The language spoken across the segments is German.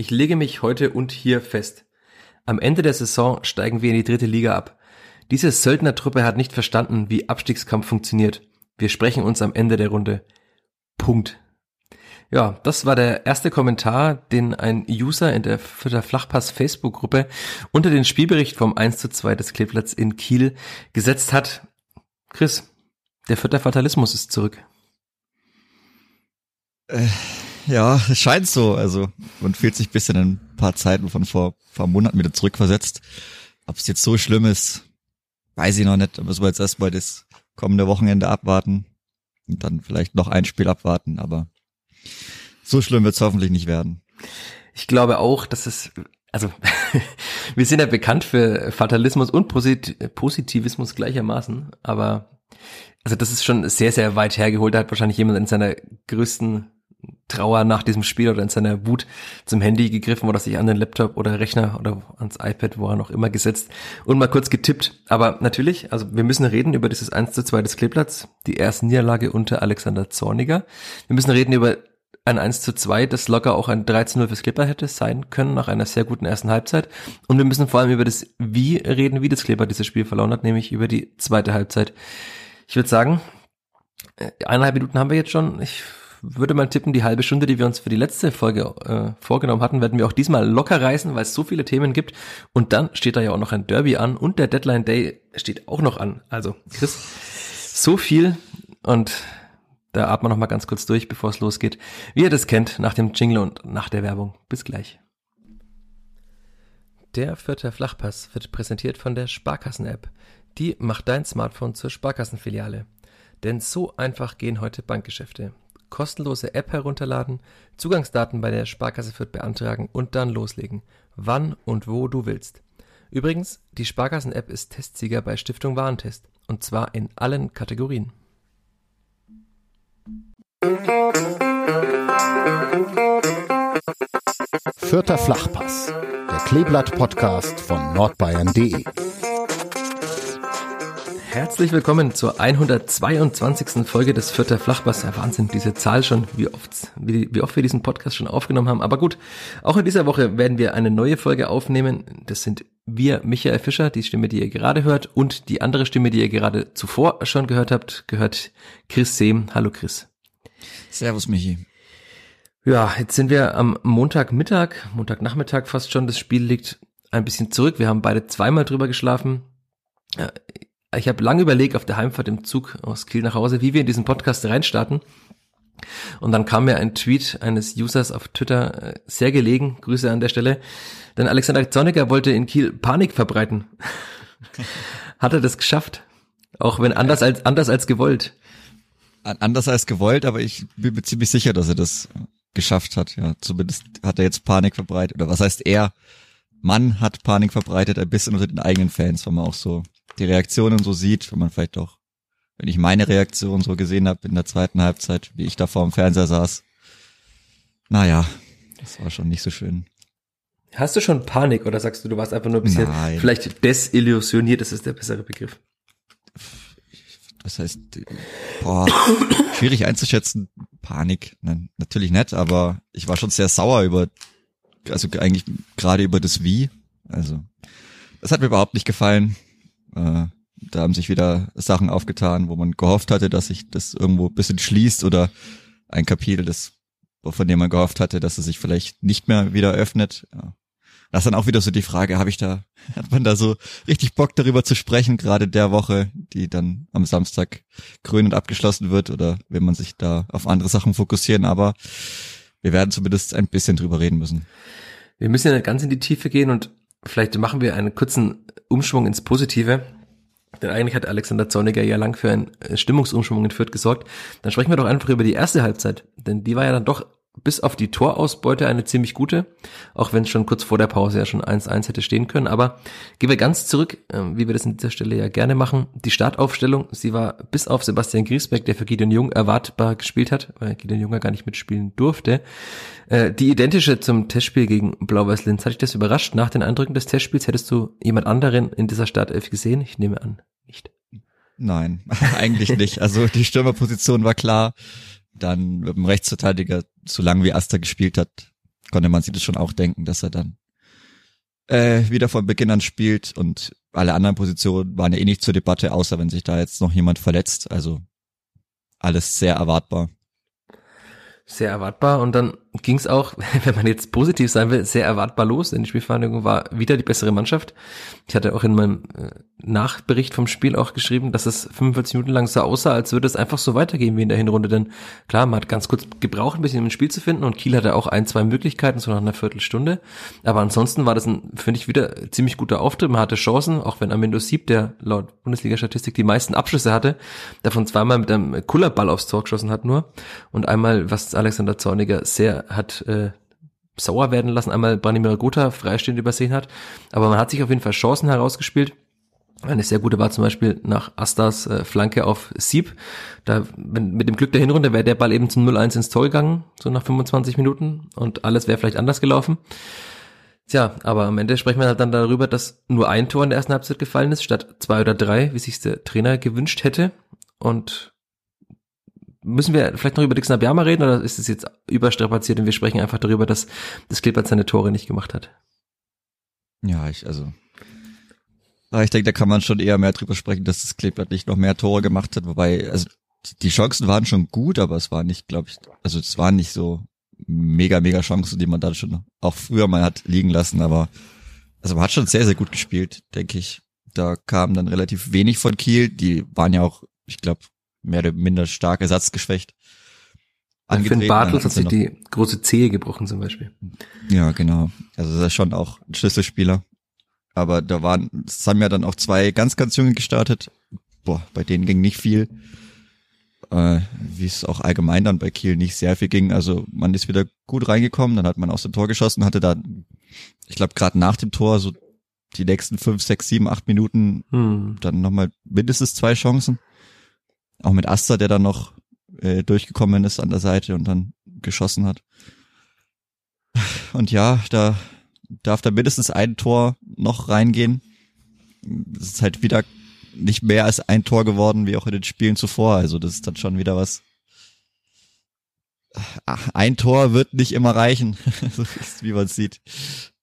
Ich lege mich heute und hier fest. Am Ende der Saison steigen wir in die dritte Liga ab. Diese Söldnertruppe hat nicht verstanden, wie Abstiegskampf funktioniert. Wir sprechen uns am Ende der Runde. Punkt. Ja, das war der erste Kommentar, den ein User in der Vierter Flachpass Facebook-Gruppe unter den Spielbericht vom 1 zu 2 des Kleeblatts in Kiel gesetzt hat. Chris, der Vierter Fatalismus ist zurück. Äh, ja, es scheint so. Also man fühlt sich bisschen in ein paar Zeiten von vor paar Monaten wieder zurückversetzt. Ob es jetzt so schlimm ist, weiß ich noch nicht. Müssen wir jetzt erstmal das kommende Wochenende abwarten und dann vielleicht noch ein Spiel abwarten. Aber so schlimm wird es hoffentlich nicht werden. Ich glaube auch, dass es, also wir sind ja bekannt für Fatalismus und Posit Positivismus gleichermaßen, aber also das ist schon sehr, sehr weit hergeholt. Da hat wahrscheinlich jemand in seiner größten Trauer nach diesem Spiel oder in seiner Wut zum Handy gegriffen oder sich an den Laptop oder Rechner oder ans iPad, wo er noch immer gesetzt und mal kurz getippt. Aber natürlich, also wir müssen reden über dieses 1 zu 2 des Kleeblatts, die erste Niederlage unter Alexander Zorniger. Wir müssen reden über ein 1 zu 2, das locker auch ein 3 zu 0 fürs Kleeblatt hätte sein können nach einer sehr guten ersten Halbzeit. Und wir müssen vor allem über das Wie reden, wie das Kleeblatt dieses Spiel verloren hat, nämlich über die zweite Halbzeit. Ich würde sagen, äh, eineinhalb Minuten haben wir jetzt schon. Ich würde mal tippen, die halbe Stunde, die wir uns für die letzte Folge äh, vorgenommen hatten, werden wir auch diesmal locker reißen, weil es so viele Themen gibt. Und dann steht da ja auch noch ein Derby an und der Deadline Day steht auch noch an. Also, Chris, so viel und da atmen wir noch mal ganz kurz durch, bevor es losgeht. Wie ihr das kennt, nach dem Jingle und nach der Werbung. Bis gleich. Der vierte Flachpass wird präsentiert von der Sparkassen-App. Die macht dein Smartphone zur Sparkassenfiliale. Denn so einfach gehen heute Bankgeschäfte kostenlose App herunterladen, Zugangsdaten bei der Sparkasse Fürth beantragen und dann loslegen, wann und wo du willst. Übrigens, die Sparkassen-App ist Testsieger bei Stiftung Warentest und zwar in allen Kategorien. Vierter Flachpass, der Kleeblatt-Podcast von nordbayern.de. Herzlich willkommen zur 122. Folge des Vierter Flachbass. Ja, Wahnsinn, diese Zahl schon, wie oft, wie, wie oft wir diesen Podcast schon aufgenommen haben. Aber gut, auch in dieser Woche werden wir eine neue Folge aufnehmen. Das sind wir, Michael Fischer, die Stimme, die ihr gerade hört, und die andere Stimme, die ihr gerade zuvor schon gehört habt, gehört Chris Sehm. Hallo Chris. Servus Michi. Ja, jetzt sind wir am Montagmittag, Montagnachmittag fast schon. Das Spiel liegt ein bisschen zurück. Wir haben beide zweimal drüber geschlafen ich habe lange überlegt auf der Heimfahrt im Zug aus Kiel nach Hause, wie wir in diesen Podcast reinstarten. Und dann kam mir ein Tweet eines Users auf Twitter äh, sehr gelegen, Grüße an der Stelle, denn Alexander Zorniger wollte in Kiel Panik verbreiten. Hat er das geschafft? Auch wenn anders als, anders als gewollt. Anders als gewollt, aber ich bin mir ziemlich sicher, dass er das geschafft hat. Ja, zumindest hat er jetzt Panik verbreitet. Oder was heißt er? Mann hat Panik verbreitet, ein bisschen unter den eigenen Fans, wenn man auch so die Reaktionen so sieht, wenn man vielleicht auch, wenn ich meine Reaktion so gesehen habe in der zweiten Halbzeit, wie ich da vor dem Fernseher saß. Naja, das war schon nicht so schön. Hast du schon Panik oder sagst du, du warst einfach nur ein bisschen Nein. vielleicht desillusioniert, das ist der bessere Begriff? Das heißt, boah, schwierig einzuschätzen, Panik, Nein, natürlich nicht, aber ich war schon sehr sauer über, also eigentlich gerade über das Wie. Also, das hat mir überhaupt nicht gefallen. Äh, da haben sich wieder Sachen aufgetan, wo man gehofft hatte, dass sich das irgendwo ein bisschen schließt oder ein Kapitel, das, von dem man gehofft hatte, dass es sich vielleicht nicht mehr wieder öffnet. Ja. Das ist dann auch wieder so die Frage, habe ich da, hat man da so richtig Bock darüber zu sprechen, gerade der Woche, die dann am Samstag krönend abgeschlossen wird oder will man sich da auf andere Sachen fokussieren, aber wir werden zumindest ein bisschen drüber reden müssen. Wir müssen ja ganz in die Tiefe gehen und vielleicht machen wir einen kurzen Umschwung ins Positive. Denn eigentlich hat Alexander Zorniger ja lang für einen Stimmungsumschwung in Fürth gesorgt. Dann sprechen wir doch einfach über die erste Halbzeit. Denn die war ja dann doch bis auf die Torausbeute eine ziemlich gute, auch wenn es schon kurz vor der Pause ja schon 1-1 hätte stehen können. Aber gehen wir ganz zurück, ähm, wie wir das an dieser Stelle ja gerne machen. Die Startaufstellung, sie war bis auf Sebastian Griesbeck, der für Gideon Jung erwartbar gespielt hat, weil Gideon Jung ja gar nicht mitspielen durfte, äh, die identische zum Testspiel gegen Blau-Weiß Linz. Hat dich das überrascht? Nach den Eindrücken des Testspiels hättest du jemand anderen in dieser Startelf gesehen? Ich nehme an, nicht. Nein, eigentlich nicht. Also die Stürmerposition war klar dann mit dem Rechtsverteidiger, so lange wie Asta gespielt hat, konnte man sich das schon auch denken, dass er dann äh, wieder von Beginn an spielt und alle anderen Positionen waren ja eh nicht zur Debatte, außer wenn sich da jetzt noch jemand verletzt. Also alles sehr erwartbar. Sehr erwartbar und dann ging es auch, wenn man jetzt positiv sein will, sehr erwartbar los. Denn die Spielvereinigung war wieder die bessere Mannschaft. Ich hatte auch in meinem äh, Nachbericht vom Spiel auch geschrieben, dass es 45 Minuten lang so aussah, als würde es einfach so weitergehen wie in der Hinrunde. Denn klar, man hat ganz kurz gebraucht, ein bisschen im Spiel zu finden und Kiel hatte auch ein, zwei Möglichkeiten, so nach einer Viertelstunde. Aber ansonsten war das ein, finde ich, wieder ziemlich guter Auftritt. Man hatte Chancen, auch wenn Amendo Sieb, der laut Bundesliga-Statistik die meisten Abschlüsse hatte, davon zweimal mit einem Kullerball aufs Tor geschossen hat nur und einmal, was Alexander Zorniger sehr hat äh, sauer werden lassen, einmal Branimir Gotha freistehend übersehen hat. Aber man hat sich auf jeden Fall Chancen herausgespielt. Eine sehr gute war zum Beispiel nach Astas äh, Flanke auf Sieb. Da, wenn, mit dem Glück der Hinrunde wäre der Ball eben zum 0-1 ins Tor gegangen, so nach 25 Minuten und alles wäre vielleicht anders gelaufen. Tja, aber am Ende sprechen wir halt dann darüber, dass nur ein Tor in der ersten Halbzeit gefallen ist, statt zwei oder drei, wie sich der Trainer gewünscht hätte. Und müssen wir vielleicht noch über Dixon Abiyama reden oder ist es jetzt überstrapaziert und wir sprechen einfach darüber, dass das Kleeblatt seine Tore nicht gemacht hat? Ja, ich, also. Ich denke, da kann man schon eher mehr drüber sprechen, dass das Kleeblatt nicht noch mehr Tore gemacht hat, wobei, also die Chancen waren schon gut, aber es war nicht, glaube ich, also es waren nicht so mega, mega Chancen, die man da schon auch früher mal hat liegen lassen, aber also man hat schon sehr, sehr gut gespielt, denke ich. Da kam dann relativ wenig von Kiel, die waren ja auch, ich glaube, mehr oder minder stark ersatzgeschwächt. Finn Bartels hat sich die große Zehe gebrochen zum Beispiel. Ja, genau. Also das ist schon auch ein Schlüsselspieler. Aber da waren, es haben ja dann auch zwei ganz, ganz junge gestartet. Boah, bei denen ging nicht viel. Äh, wie es auch allgemein dann bei Kiel nicht sehr viel ging. Also man ist wieder gut reingekommen, dann hat man aus dem Tor geschossen, hatte da, ich glaube, gerade nach dem Tor so die nächsten fünf, sechs, sieben, acht Minuten hm. dann nochmal mindestens zwei Chancen. Auch mit Asta, der dann noch äh, durchgekommen ist an der Seite und dann geschossen hat. Und ja, da darf da mindestens ein Tor noch reingehen. Es ist halt wieder nicht mehr als ein Tor geworden, wie auch in den Spielen zuvor. Also das ist dann schon wieder was. Ein Tor wird nicht immer reichen, wie man sieht.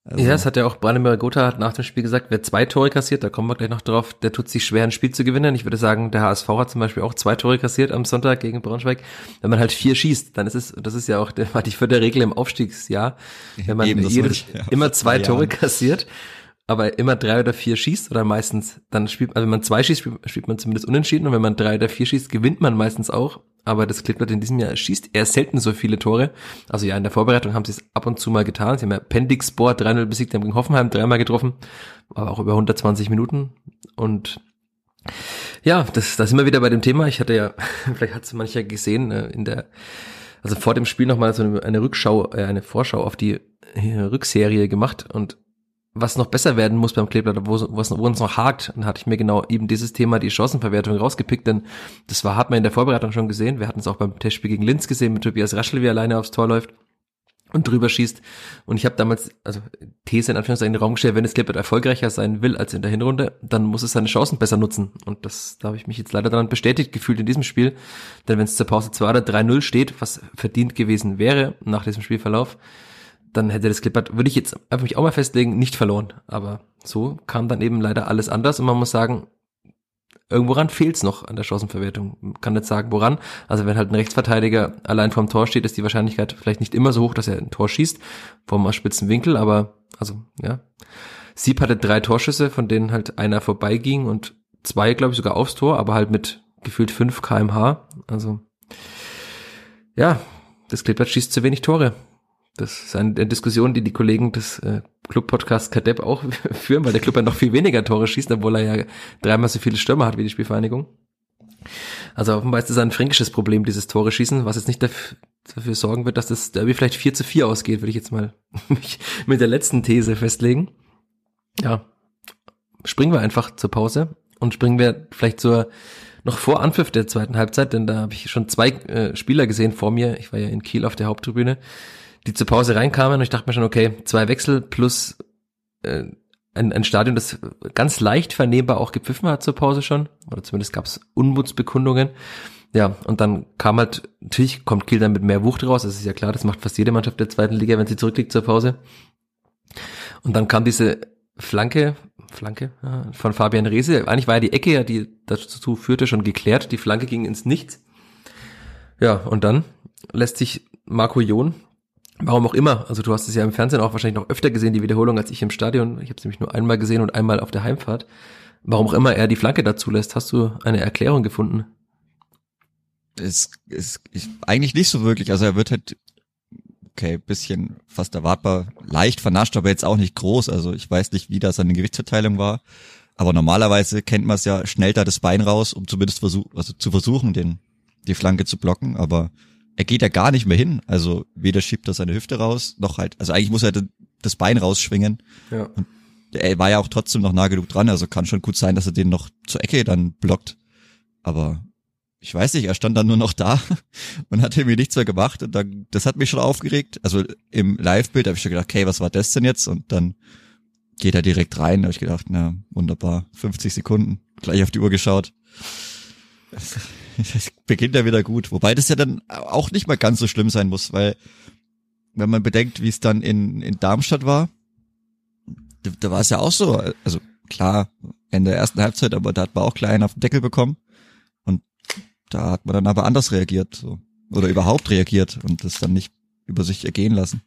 Also. Ja, das hat ja auch Branimir Gotha hat nach dem Spiel gesagt, wer zwei Tore kassiert, da kommen wir gleich noch drauf, der tut sich schwer, ein Spiel zu gewinnen. Ich würde sagen, der HSV hat zum Beispiel auch zwei Tore kassiert am Sonntag gegen Braunschweig. Wenn man halt vier schießt, dann ist es, das ist ja auch der, die vierte Regel im Aufstiegsjahr, wenn man Eben, jedes, ja, immer zwei Tore kassiert, aber immer drei oder vier schießt oder meistens, dann spielt, also wenn man zwei schießt, spielt, spielt man zumindest unentschieden und wenn man drei oder vier schießt, gewinnt man meistens auch aber das Klippert in diesem Jahr schießt eher selten so viele Tore. Also ja, in der Vorbereitung haben sie es ab und zu mal getan. Sie haben ja Pendixspor 3-0 besiegt, haben gegen Hoffenheim dreimal getroffen, aber auch über 120 Minuten. Und ja, das, das sind wir wieder bei dem Thema. Ich hatte ja, vielleicht hat es mancher gesehen, äh, in der, also vor dem Spiel nochmal so eine Rückschau, äh, eine Vorschau auf die äh, Rückserie gemacht und was noch besser werden muss beim Kleeblatt, wo, wo, wo uns noch hakt, dann hatte ich mir genau eben dieses Thema, die Chancenverwertung rausgepickt, denn das war, hat man in der Vorbereitung schon gesehen. Wir hatten es auch beim Testspiel gegen Linz gesehen, mit Tobias Raschel, wie er alleine aufs Tor läuft und drüber schießt. Und ich habe damals, also These in Anführungszeichen in den Raum gestellt, wenn es Kleeblatt erfolgreicher sein will als in der Hinrunde, dann muss es seine Chancen besser nutzen. Und das, da habe ich mich jetzt leider daran bestätigt gefühlt in diesem Spiel. Denn wenn es zur Pause 2 oder 3-0 steht, was verdient gewesen wäre nach diesem Spielverlauf, dann hätte das Clippert, würde ich jetzt einfach mich auch mal festlegen, nicht verloren. Aber so kam dann eben leider alles anders und man muss sagen, irgendworan fehlt's noch an der Chancenverwertung. Man kann nicht sagen, woran. Also wenn halt ein Rechtsverteidiger allein vorm Tor steht, ist die Wahrscheinlichkeit vielleicht nicht immer so hoch, dass er ein Tor schießt, vom spitzen Winkel, aber also, ja. Sieb hatte drei Torschüsse, von denen halt einer vorbeiging und zwei, glaube ich, sogar aufs Tor, aber halt mit gefühlt fünf kmh. Also, ja, das Clippert schießt zu wenig Tore. Das ist eine Diskussion, die die Kollegen des äh, Club-Podcasts Kadepp auch führen, weil der Club ja noch viel weniger Tore schießt, obwohl er ja dreimal so viele Stürmer hat wie die Spielvereinigung. Also offenbar ist das ein fränkisches Problem, dieses Tore schießen, was jetzt nicht dafür, dafür sorgen wird, dass das Derby vielleicht 4 zu 4 ausgeht, würde ich jetzt mal mich mit der letzten These festlegen. Ja, springen wir einfach zur Pause und springen wir vielleicht zur noch vor Anpfiff der zweiten Halbzeit, denn da habe ich schon zwei äh, Spieler gesehen vor mir. Ich war ja in Kiel auf der Haupttribüne die zur Pause reinkamen und ich dachte mir schon, okay, zwei Wechsel plus äh, ein, ein Stadion, das ganz leicht vernehmbar auch gepfiffen hat zur Pause schon, oder zumindest gab es Unmutsbekundungen. Ja, und dann kam halt, natürlich kommt Kiel dann mit mehr Wucht raus, das ist ja klar, das macht fast jede Mannschaft der zweiten Liga, wenn sie zurückliegt zur Pause. Und dann kam diese Flanke, Flanke ja, von Fabian Rehse. Eigentlich war ja die Ecke, ja, die dazu führte, schon geklärt. Die Flanke ging ins Nichts. Ja, und dann lässt sich Marco Jon, warum auch immer, also du hast es ja im Fernsehen auch wahrscheinlich noch öfter gesehen, die Wiederholung, als ich im Stadion. Ich habe es nämlich nur einmal gesehen und einmal auf der Heimfahrt. Warum auch immer er die Flanke dazu lässt, hast du eine Erklärung gefunden? Es ist ich, eigentlich nicht so wirklich. Also er wird halt okay, bisschen fast erwartbar, leicht vernascht, aber jetzt auch nicht groß. Also ich weiß nicht, wie da seine Gewichtsverteilung war. Aber normalerweise kennt man es ja, schnell da das Bein raus, um zumindest versuch, also zu versuchen, den, die Flanke zu blocken. Aber er geht ja gar nicht mehr hin. Also weder schiebt er seine Hüfte raus, noch halt, also eigentlich muss er das Bein rausschwingen. Ja. Und er war ja auch trotzdem noch nah genug dran, also kann schon gut sein, dass er den noch zur Ecke dann blockt. Aber ich weiß nicht, er stand dann nur noch da und hat irgendwie nichts mehr gemacht und dann, das hat mich schon aufgeregt. Also im Live-Bild habe ich schon gedacht, okay, was war das denn jetzt? Und dann geht er direkt rein, da habe ich gedacht, na, wunderbar, 50 Sekunden, gleich auf die Uhr geschaut. Das beginnt ja wieder gut. Wobei das ja dann auch nicht mal ganz so schlimm sein muss, weil wenn man bedenkt, wie es dann in, in Darmstadt war, da, da war es ja auch so, also klar, in der ersten Halbzeit, aber da hat man auch klein auf den Deckel bekommen. Und da hat man dann aber anders reagiert, so. Oder überhaupt reagiert und das dann nicht über sich ergehen lassen.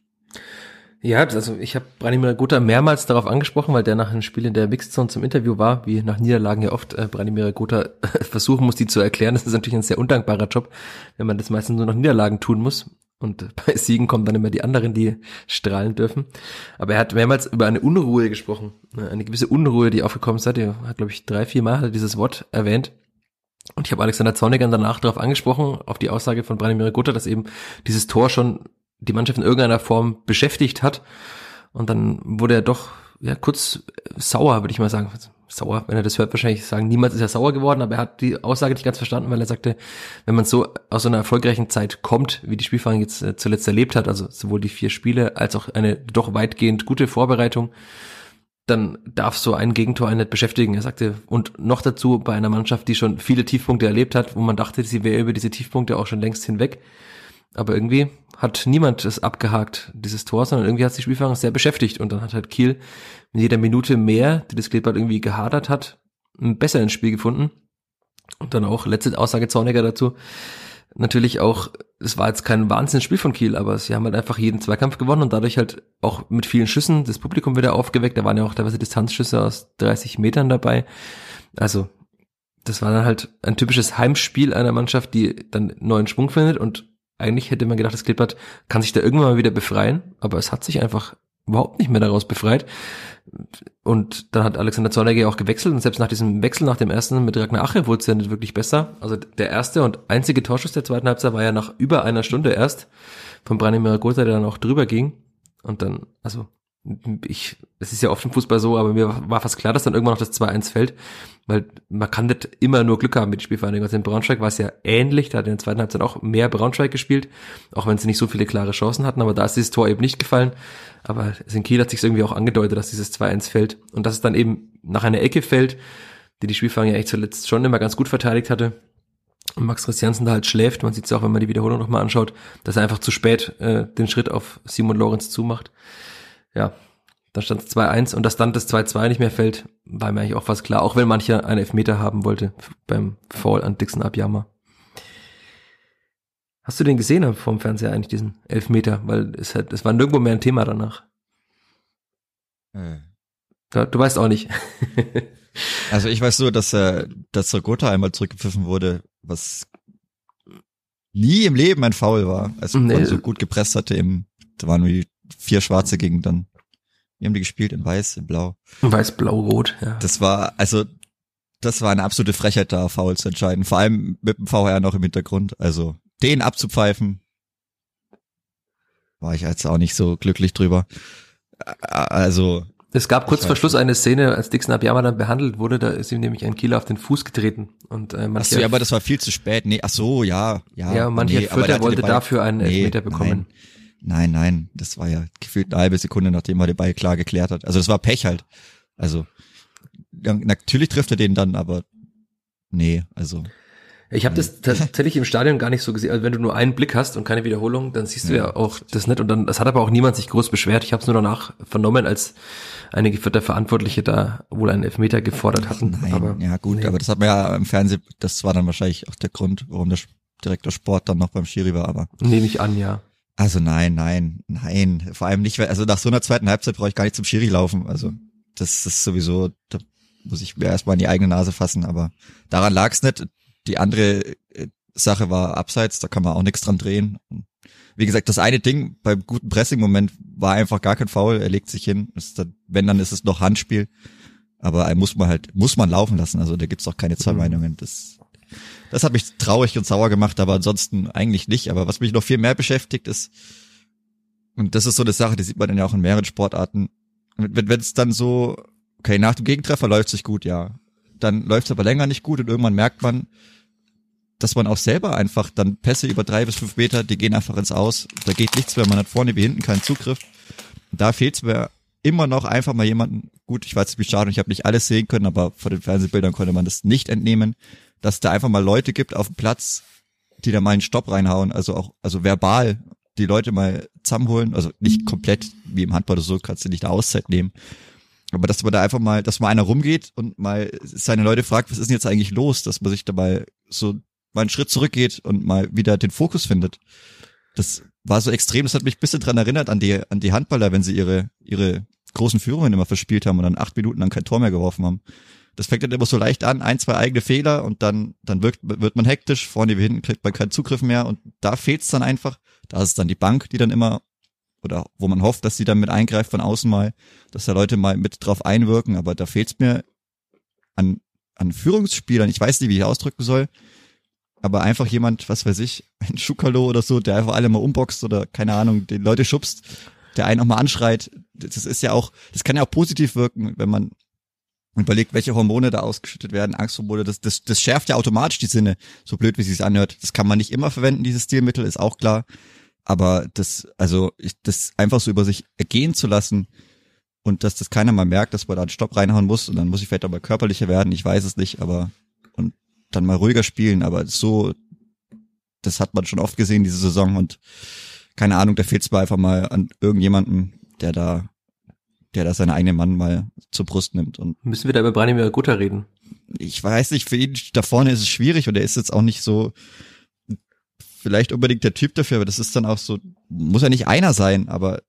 Ja, also ich habe Branimir Gotha mehrmals darauf angesprochen, weil der nach einem Spiel in der Mixzone zum Interview war, wie nach Niederlagen ja oft äh, Branimir Gotha versuchen muss, die zu erklären. Das ist natürlich ein sehr undankbarer Job, wenn man das meistens nur nach Niederlagen tun muss. Und bei Siegen kommen dann immer die anderen, die strahlen dürfen. Aber er hat mehrmals über eine Unruhe gesprochen. Eine gewisse Unruhe, die aufgekommen ist. Er hat, glaube ich, drei, vier Mal dieses Wort erwähnt. Und ich habe Alexander Zorniger danach darauf angesprochen, auf die Aussage von Branimir Gotha, dass eben dieses Tor schon die Mannschaft in irgendeiner Form beschäftigt hat. Und dann wurde er doch ja kurz sauer, würde ich mal sagen sauer, wenn er das hört, wahrscheinlich sagen, niemals ist er sauer geworden, aber er hat die Aussage nicht ganz verstanden, weil er sagte, wenn man so aus so einer erfolgreichen Zeit kommt, wie die Spielverein jetzt äh, zuletzt erlebt hat, also sowohl die vier Spiele als auch eine doch weitgehend gute Vorbereitung, dann darf so ein Gegentor einen nicht beschäftigen. Er sagte, und noch dazu bei einer Mannschaft, die schon viele Tiefpunkte erlebt hat, wo man dachte, sie wäre über diese Tiefpunkte auch schon längst hinweg. Aber irgendwie hat niemand es abgehakt, dieses Tor, sondern irgendwie hat sich Spielfang sehr beschäftigt und dann hat halt Kiel mit jeder Minute mehr, die das Kleeblatt irgendwie gehadert hat, besser ins Spiel gefunden. Und dann auch letzte Aussage Zorniger dazu. Natürlich auch, es war jetzt kein Wahnsinnsspiel von Kiel, aber sie haben halt einfach jeden Zweikampf gewonnen und dadurch halt auch mit vielen Schüssen das Publikum wieder aufgeweckt. Da waren ja auch teilweise Distanzschüsse aus 30 Metern dabei. Also, das war dann halt ein typisches Heimspiel einer Mannschaft, die dann neuen Schwung findet und eigentlich hätte man gedacht, das Klippert kann sich da irgendwann mal wieder befreien, aber es hat sich einfach überhaupt nicht mehr daraus befreit. Und dann hat Alexander Zorniger auch gewechselt und selbst nach diesem Wechsel, nach dem ersten mit Ragnar Ache, wurde es ja nicht wirklich besser. Also der erste und einzige Torschuss der zweiten Halbzeit war ja nach über einer Stunde erst von Branimir Gotha, der dann auch drüber ging. Und dann, also ich, es ist ja oft im Fußball so, aber mir war fast klar, dass dann irgendwann noch das 2-1 fällt, weil man kann nicht immer nur Glück haben mit Spielvereinigung. Also in Braunschweig war es ja ähnlich, da hat in der zweiten Halbzeit auch mehr Braunschweig gespielt, auch wenn sie nicht so viele klare Chancen hatten, aber da ist dieses Tor eben nicht gefallen. Aber in Kiel hat sich irgendwie auch angedeutet, dass dieses 2-1 fällt und dass es dann eben nach einer Ecke fällt, die die Spielvereinigung ja echt zuletzt schon immer ganz gut verteidigt hatte. Und Max Christiansen da halt schläft, man sieht es auch, wenn man die Wiederholung nochmal anschaut, dass er einfach zu spät äh, den Schritt auf Simon Lorenz zumacht ja, da stand es 2-1 und dass dann das 2-2 nicht mehr fällt, war mir eigentlich auch fast klar, auch wenn mancher einen Elfmeter haben wollte beim Fall an Dixon Abjama. Hast du den gesehen vom Fernseher eigentlich, diesen Elfmeter? Weil es, hat, es war nirgendwo mehr ein Thema danach. Äh. Ja, du weißt auch nicht. also ich weiß nur, dass, äh, dass Gotha einmal zurückgepfiffen wurde, was nie im Leben ein Foul war. Also nee. man so gut gepresst hatte im, da waren wie vier Schwarze gegen dann, wie haben die gespielt? In Weiß, in Blau. Weiß, Blau, Rot, ja. Das war, also, das war eine absolute Frechheit da, Foul zu entscheiden. Vor allem mit dem VR noch im Hintergrund. Also, den abzupfeifen, war ich jetzt auch nicht so glücklich drüber. Also. Es gab kurz vor Schluss eine Szene, als Dixon Abiyama dann behandelt wurde, da ist ihm nämlich ein Kieler auf den Fuß getreten. Und, äh, manche, ach so, ja, aber das war viel zu spät. Nee, ach so, ja, ja. Ja, mancher nee, Vierter wollte dafür einen nee, Elfmeter bekommen. Nein. Nein, nein, das war ja gefühlt eine halbe Sekunde, nachdem er den Ball klar geklärt hat. Also es war Pech halt. Also natürlich trifft er den dann, aber nee, also. Ich habe das tatsächlich im Stadion gar nicht so gesehen. Also wenn du nur einen Blick hast und keine Wiederholung, dann siehst du ja, ja auch das nicht. Und dann, das hat aber auch niemand sich groß beschwert. Ich habe es nur danach vernommen, als einige Vierter Verantwortliche da wohl einen Elfmeter gefordert hatten. Nein, aber, ja gut, nee. aber das hat man ja im Fernsehen, das war dann wahrscheinlich auch der Grund, warum der Direktor Sport dann noch beim Schiri war, aber. Nehme ich an, ja. Also nein, nein, nein. Vor allem nicht, also nach so einer zweiten Halbzeit brauche ich gar nicht zum Schiri laufen. Also das ist sowieso, da muss ich mir erstmal in die eigene Nase fassen, aber daran lag es nicht. Die andere äh, Sache war abseits, da kann man auch nichts dran drehen. Wie gesagt, das eine Ding beim guten Pressing-Moment war einfach gar kein Foul. Er legt sich hin. Dann, wenn, dann ist es noch Handspiel. Aber muss man halt, muss man laufen lassen. Also da gibt's auch keine zwei mhm. Meinungen. Das, das hat mich traurig und sauer gemacht, aber ansonsten eigentlich nicht. Aber was mich noch viel mehr beschäftigt ist, und das ist so eine Sache, die sieht man dann ja auch in mehreren Sportarten, wenn es dann so, okay, nach dem Gegentreffer läuft sich gut, ja. Dann läuft es aber länger nicht gut und irgendwann merkt man, dass man auch selber einfach dann Pässe über drei bis fünf Meter, die gehen einfach ins Aus. Da geht nichts mehr, man hat vorne wie hinten keinen Zugriff. Da fehlt es mir immer noch einfach mal jemanden, gut, ich weiß nicht wie schade, ich habe nicht alles sehen können, aber vor den Fernsehbildern konnte man das nicht entnehmen, dass da einfach mal Leute gibt auf dem Platz, die da mal einen Stopp reinhauen, also auch, also verbal die Leute mal zusammenholen, also nicht komplett wie im Handball oder so, kannst du nicht eine Auszeit nehmen. Aber dass man da einfach mal, dass mal einer rumgeht und mal seine Leute fragt, was ist denn jetzt eigentlich los, dass man sich da mal so mal einen Schritt zurückgeht und mal wieder den Fokus findet. Das war so extrem, das hat mich ein bisschen dran erinnert an die, an die Handballer, wenn sie ihre, ihre großen Führungen immer verspielt haben und dann acht Minuten lang kein Tor mehr geworfen haben. Das fängt dann immer so leicht an, ein, zwei eigene Fehler und dann, dann wirkt, wird man hektisch, vorne wie hinten kriegt man keinen Zugriff mehr und da fehlt's dann einfach. Da ist dann die Bank, die dann immer, oder wo man hofft, dass sie dann mit eingreift von außen mal, dass da Leute mal mit drauf einwirken, aber da fehlt's mir an, an Führungsspielern, ich weiß nicht, wie ich ausdrücken soll, aber einfach jemand, was weiß ich, ein Schukalo oder so, der einfach alle mal umboxt oder keine Ahnung, die Leute schubst, der einen auch mal anschreit, das ist ja auch, das kann ja auch positiv wirken, wenn man überlegt, welche Hormone da ausgeschüttet werden, Angsthormone, das, das, das schärft ja automatisch die Sinne, so blöd wie es sich anhört. Das kann man nicht immer verwenden, dieses Stilmittel, ist auch klar. Aber das, also, ich, das einfach so über sich ergehen zu lassen und dass das keiner mal merkt, dass man da einen Stopp reinhauen muss und dann muss ich vielleicht auch mal körperlicher werden, ich weiß es nicht, aber und dann mal ruhiger spielen, aber so, das hat man schon oft gesehen diese Saison und keine Ahnung, da fehlt es mir einfach mal an irgendjemanden, der da, der da seinen eigenen Mann mal zur Brust nimmt und. Müssen wir da über Branimir Gutter reden? Ich weiß nicht, für ihn da vorne ist es schwierig und er ist jetzt auch nicht so, vielleicht unbedingt der Typ dafür, aber das ist dann auch so, muss ja nicht einer sein, aber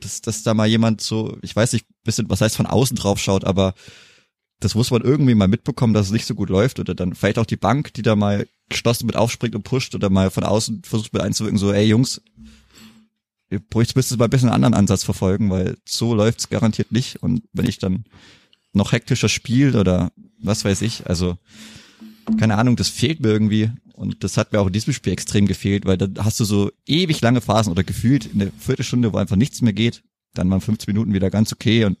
dass, dass da mal jemand so, ich weiß nicht, bisschen, was heißt von außen drauf schaut, aber das muss man irgendwie mal mitbekommen, dass es nicht so gut läuft oder dann vielleicht auch die Bank, die da mal geschlossen mit aufspringt und pusht oder mal von außen versucht mit einzuwirken, so, ey Jungs, ihr müsst mal ein bisschen einen anderen Ansatz verfolgen, weil so läuft's garantiert nicht und wenn ich dann noch hektischer spiele oder was weiß ich, also keine Ahnung, das fehlt mir irgendwie und das hat mir auch in diesem Spiel extrem gefehlt, weil da hast du so ewig lange Phasen oder gefühlt in der Viertelstunde, wo einfach nichts mehr geht, dann waren 15 Minuten wieder ganz okay und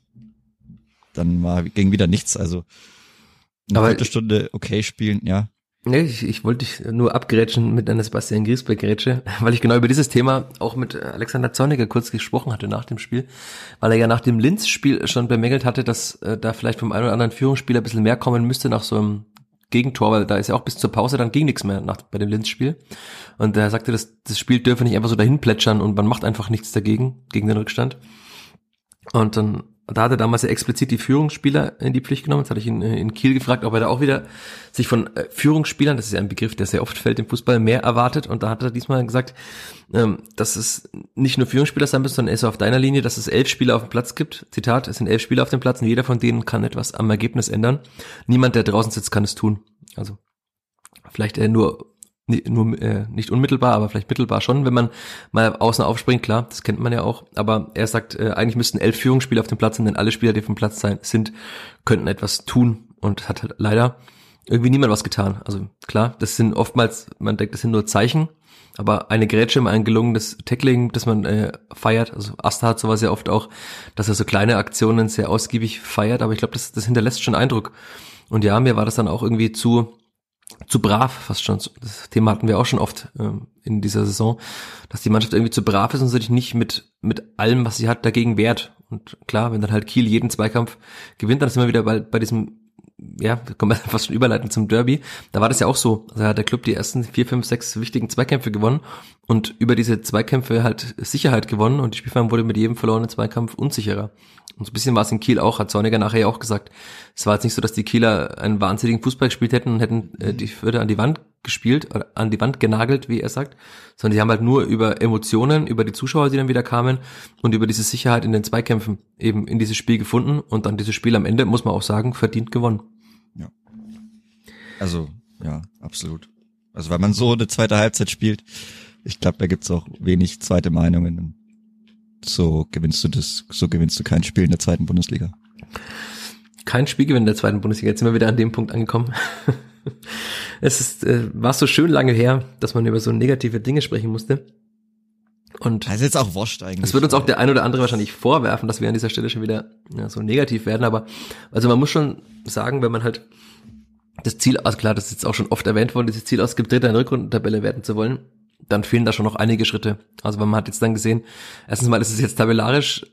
dann war ging wieder nichts. Also eine Aber Viertelstunde okay spielen, ja. Nee, ich, ich wollte dich nur abgrätschen mit einer Sebastian Griesbeck-Grätsche, weil ich genau über dieses Thema auch mit Alexander Zorniger kurz gesprochen hatte nach dem Spiel, weil er ja nach dem Linz-Spiel schon bemängelt hatte, dass äh, da vielleicht vom einen oder anderen Führungsspieler ein bisschen mehr kommen müsste nach so einem Gegentor, weil da ist ja auch bis zur Pause dann ging nichts mehr nach, bei dem Linz-Spiel. Und er sagte, das, das Spiel dürfe nicht einfach so dahin plätschern und man macht einfach nichts dagegen, gegen den Rückstand. Und dann da hat er damals ja explizit die Führungsspieler in die Pflicht genommen. Jetzt hatte ich ihn äh, in Kiel gefragt, ob er da auch wieder sich von äh, Führungsspielern, das ist ja ein Begriff, der sehr oft fällt im Fußball, mehr erwartet. Und da hat er diesmal gesagt, ähm, dass es nicht nur Führungsspieler sein müssen, sondern er ist auf deiner Linie, dass es elf Spieler auf dem Platz gibt. Zitat, es sind elf Spieler auf dem Platz und jeder von denen kann etwas am Ergebnis ändern. Niemand, der draußen sitzt, kann es tun. Also vielleicht äh, nur nur äh, nicht unmittelbar, aber vielleicht mittelbar schon, wenn man mal außen aufspringt, klar, das kennt man ja auch. Aber er sagt, äh, eigentlich müssten elf Führungsspieler auf dem Platz sein, denn alle Spieler, die auf dem Platz sein, sind, könnten etwas tun und hat halt leider irgendwie niemand was getan. Also klar, das sind oftmals, man denkt, das sind nur Zeichen, aber eine Grätsche, ein gelungenes Tackling, das man äh, feiert, also Asta hat sowas ja oft auch, dass er so kleine Aktionen sehr ausgiebig feiert, aber ich glaube, das, das hinterlässt schon Eindruck. Und ja, mir war das dann auch irgendwie zu zu brav, fast schon. Das Thema hatten wir auch schon oft ähm, in dieser Saison, dass die Mannschaft irgendwie zu brav ist und sich nicht mit, mit allem, was sie hat, dagegen wehrt. Und klar, wenn dann halt Kiel jeden Zweikampf gewinnt, dann ist immer wieder bei, bei diesem ja, kommen wir fast schon überleiten zum Derby. Da war das ja auch so. Also hat der Club die ersten vier, fünf, sechs wichtigen Zweikämpfe gewonnen und über diese Zweikämpfe halt Sicherheit gewonnen und die Spielform wurde mit jedem verlorenen Zweikampf unsicherer. Und so ein bisschen war es in Kiel auch, hat Zorniger nachher ja auch gesagt. Es war jetzt nicht so, dass die Kieler einen wahnsinnigen Fußball gespielt hätten und hätten äh, die Fürther an die Wand gespielt, oder an die Wand genagelt, wie er sagt, sondern die haben halt nur über Emotionen, über die Zuschauer, die dann wieder kamen und über diese Sicherheit in den Zweikämpfen eben in dieses Spiel gefunden und dann dieses Spiel am Ende, muss man auch sagen, verdient gewonnen. Ja. Also, ja, absolut. Also, weil man so eine zweite Halbzeit spielt, ich glaube, da gibt's auch wenig zweite Meinungen. So gewinnst du das, so gewinnst du kein Spiel in der zweiten Bundesliga. Kein Spielgewinn in der zweiten Bundesliga. Jetzt sind wir wieder an dem Punkt angekommen. es ist, äh, war so schön lange her, dass man über so negative Dinge sprechen musste. Und das ist jetzt auch wurscht eigentlich. Es wird uns auch der ein oder andere wahrscheinlich vorwerfen, dass wir an dieser Stelle schon wieder ja, so negativ werden. Aber also man muss schon sagen, wenn man halt das Ziel, also klar, das ist jetzt auch schon oft erwähnt worden, dieses Ziel ausgibt, Dritter in der Rückrundentabelle werden zu wollen, dann fehlen da schon noch einige Schritte. Also man hat jetzt dann gesehen, erstens mal ist es jetzt tabellarisch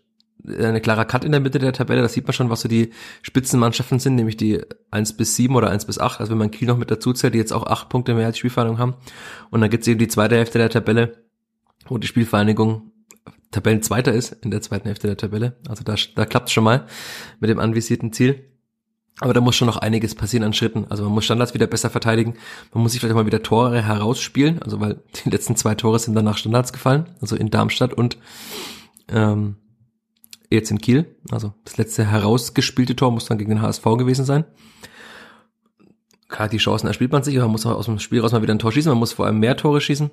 eine klarer Cut in der Mitte der Tabelle, da sieht man schon, was so die Spitzenmannschaften sind, nämlich die 1 bis 7 oder 1 bis 8, also wenn man Kiel noch mit dazu zählt, die jetzt auch 8 Punkte mehr als Spielvereinigung haben. Und dann gibt's eben die zweite Hälfte der Tabelle, wo die Spielvereinigung Tabellenzweiter ist in der zweiten Hälfte der Tabelle. Also da, da klappt schon mal mit dem anvisierten Ziel. Aber da muss schon noch einiges passieren an Schritten. Also man muss Standards wieder besser verteidigen. Man muss sich vielleicht mal wieder Tore herausspielen. Also weil die letzten zwei Tore sind dann nach Standards gefallen. Also in Darmstadt und ähm, jetzt in Kiel. Also das letzte herausgespielte Tor muss dann gegen den HSV gewesen sein. Klar, die Chancen erspielt man sich, aber man muss auch aus dem Spiel raus mal wieder ein Tor schießen. Man muss vor allem mehr Tore schießen.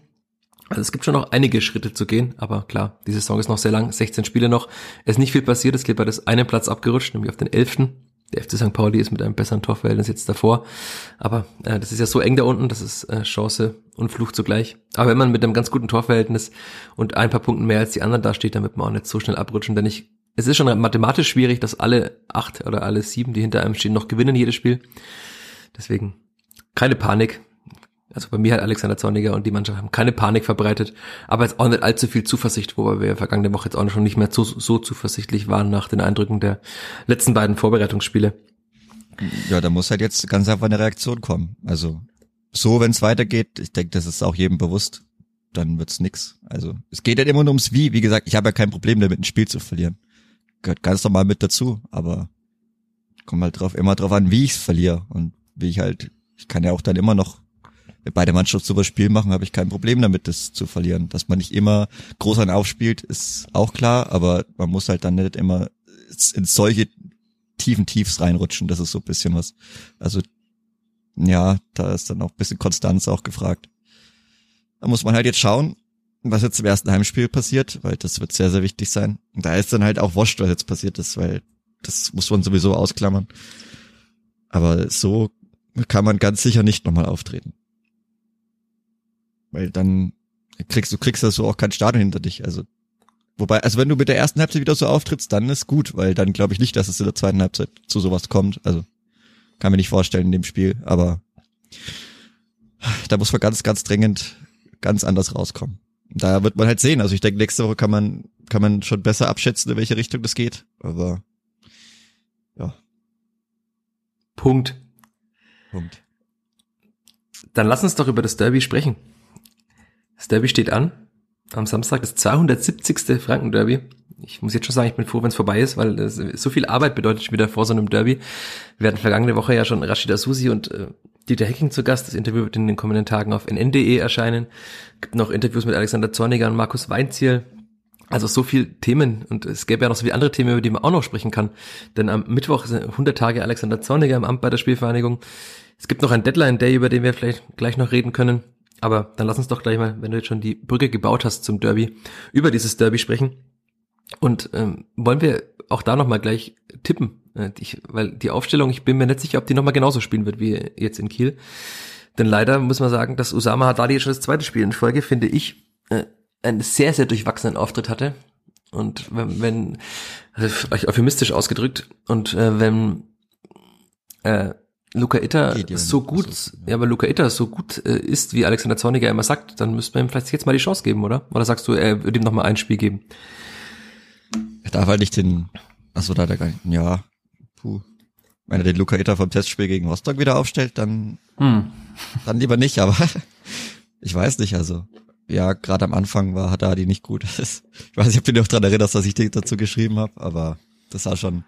Also es gibt schon noch einige Schritte zu gehen, aber klar, die Saison ist noch sehr lang, 16 Spiele noch. Es ist nicht viel passiert, es geht bei das einen Platz abgerutscht, nämlich auf den 11. Der FC St. Pauli ist mit einem besseren Torverhältnis jetzt davor. Aber äh, das ist ja so eng da unten, das ist äh, Chance und Fluch zugleich. Aber wenn man mit einem ganz guten Torverhältnis und ein paar Punkten mehr als die anderen dasteht, dann wird man auch nicht so schnell abrutschen. Denn ich, es ist schon mathematisch schwierig, dass alle acht oder alle sieben, die hinter einem stehen, noch gewinnen jedes Spiel. Deswegen keine Panik also bei mir hat Alexander Zorniger und die Mannschaft haben keine Panik verbreitet, aber jetzt auch nicht allzu viel Zuversicht, wobei wir vergangene Woche jetzt auch schon nicht mehr so, so zuversichtlich waren nach den Eindrücken der letzten beiden Vorbereitungsspiele. Ja, da muss halt jetzt ganz einfach eine Reaktion kommen. Also so, wenn es weitergeht, ich denke, das ist auch jedem bewusst, dann wird's nix. Also es geht halt immer nur ums Wie. Wie gesagt, ich habe ja kein Problem damit, ein Spiel zu verlieren. Gehört ganz normal mit dazu, aber kommt halt drauf, immer drauf an, wie ich's verliere und wie ich halt, ich kann ja auch dann immer noch beide Mannschaften super Spiel machen, habe ich kein Problem damit, das zu verlieren. Dass man nicht immer groß an aufspielt, ist auch klar, aber man muss halt dann nicht immer in solche tiefen Tiefs reinrutschen. Das ist so ein bisschen was. Also ja, da ist dann auch ein bisschen Konstanz auch gefragt. Da muss man halt jetzt schauen, was jetzt im ersten Heimspiel passiert, weil das wird sehr, sehr wichtig sein. Und da ist dann halt auch wurscht, was jetzt passiert ist, weil das muss man sowieso ausklammern. Aber so kann man ganz sicher nicht nochmal auftreten. Weil dann kriegst du kriegst das so auch kein Stadion hinter dich. Also wobei, also wenn du mit der ersten Halbzeit wieder so auftrittst, dann ist gut, weil dann glaube ich nicht, dass es in der zweiten Halbzeit zu sowas kommt. Also kann mir nicht vorstellen in dem Spiel, aber da muss man ganz, ganz dringend ganz anders rauskommen. Da wird man halt sehen. Also ich denke, nächste Woche kann man, kann man schon besser abschätzen, in welche Richtung das geht. Aber ja. Punkt. Punkt. Dann lass uns doch über das Derby sprechen. Das Derby steht an. Am Samstag das 270. Franken-Derby. Ich muss jetzt schon sagen, ich bin froh, wenn es vorbei ist, weil das so viel Arbeit bedeutet schon wieder vor so einem Derby. Wir hatten vergangene Woche ja schon Rashida Susi und äh, Dieter Hecking zu Gast. Das Interview wird in den kommenden Tagen auf nn.de erscheinen. Gibt noch Interviews mit Alexander Zorniger und Markus Weinziel. Also so viel Themen und es gäbe ja noch so viele andere Themen, über die man auch noch sprechen kann. Denn am Mittwoch sind 100 Tage Alexander Zorniger im Amt bei der Spielvereinigung. Es gibt noch einen Deadline-Day, über den wir vielleicht gleich noch reden können. Aber dann lass uns doch gleich mal, wenn du jetzt schon die Brücke gebaut hast zum Derby, über dieses Derby sprechen. Und ähm, wollen wir auch da nochmal gleich tippen, äh, ich, weil die Aufstellung, ich bin mir nicht sicher, ob die nochmal genauso spielen wird wie jetzt in Kiel. Denn leider muss man sagen, dass Usama Haddadi schon das zweite Spiel in Folge, finde ich, äh, einen sehr, sehr durchwachsenen Auftritt hatte. Und wenn, wenn also euphemistisch ausgedrückt, und äh, wenn äh, Luca Itter so gut, so, ja. aber Luca Itter so gut äh, ist, wie Alexander Zorniger immer sagt, dann müsste man ihm vielleicht jetzt mal die Chance geben, oder? Oder sagst du, er würde ihm noch mal ein Spiel geben? Er darf halt nicht den, achso, da hat er gar nicht, ja, puh. wenn er den Luca Itter vom Testspiel gegen Rostock wieder aufstellt, dann, Hm. dann lieber nicht, aber ich weiß nicht, also. Ja, gerade am Anfang war Haddadi nicht gut. Ich weiß nicht, ob du dich noch dran erinnerst, dass ich dir dazu geschrieben habe, aber das war schon,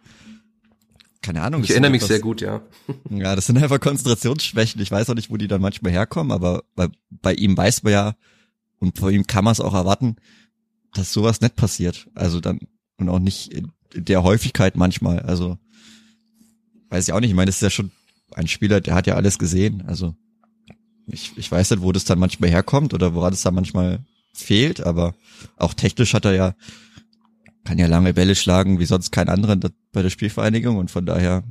keine Ahnung. Ich erinnere mich etwas- sehr gut, ja. Ja, das sind einfach Konzentrationsschwächen. Ich weiß auch nicht, wo die dann manchmal herkommen, aber bei, bei ihm weiß man ja, und vor ihm kann man es auch erwarten, dass sowas nicht passiert. Also dann, und auch nicht in der Häufigkeit manchmal. Also, weiß ich auch nicht. Ich meine, das ist ja schon ein Spieler, der hat ja alles gesehen. Also, ich, ich weiß nicht, wo das dann manchmal herkommt oder woran es dann manchmal fehlt, aber auch technisch hat er ja, kann ja lange Bälle schlagen, wie sonst kein anderer da- bei der Spielvereinigung und von daher,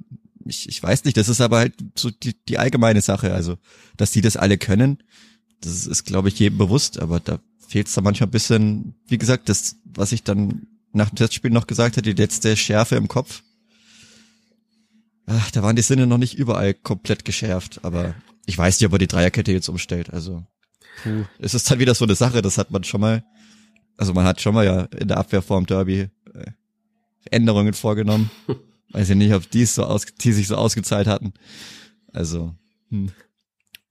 ich, ich weiß nicht, das ist aber halt so die, die allgemeine Sache, also, dass die das alle können, das ist, ist glaube ich, jedem bewusst, aber da fehlt es da manchmal ein bisschen, wie gesagt, das, was ich dann nach dem Testspiel noch gesagt hatte, die letzte Schärfe im Kopf. Ach, da waren die Sinne noch nicht überall komplett geschärft, aber ich weiß nicht, ob er die Dreierkette jetzt umstellt, also, puh, es ist dann wieder so eine Sache, das hat man schon mal, also man hat schon mal ja in der Abwehr vorm Derby Änderungen vorgenommen. Weiß ich nicht, ob die es so aus, die sich so ausgezahlt hatten. Also, hm.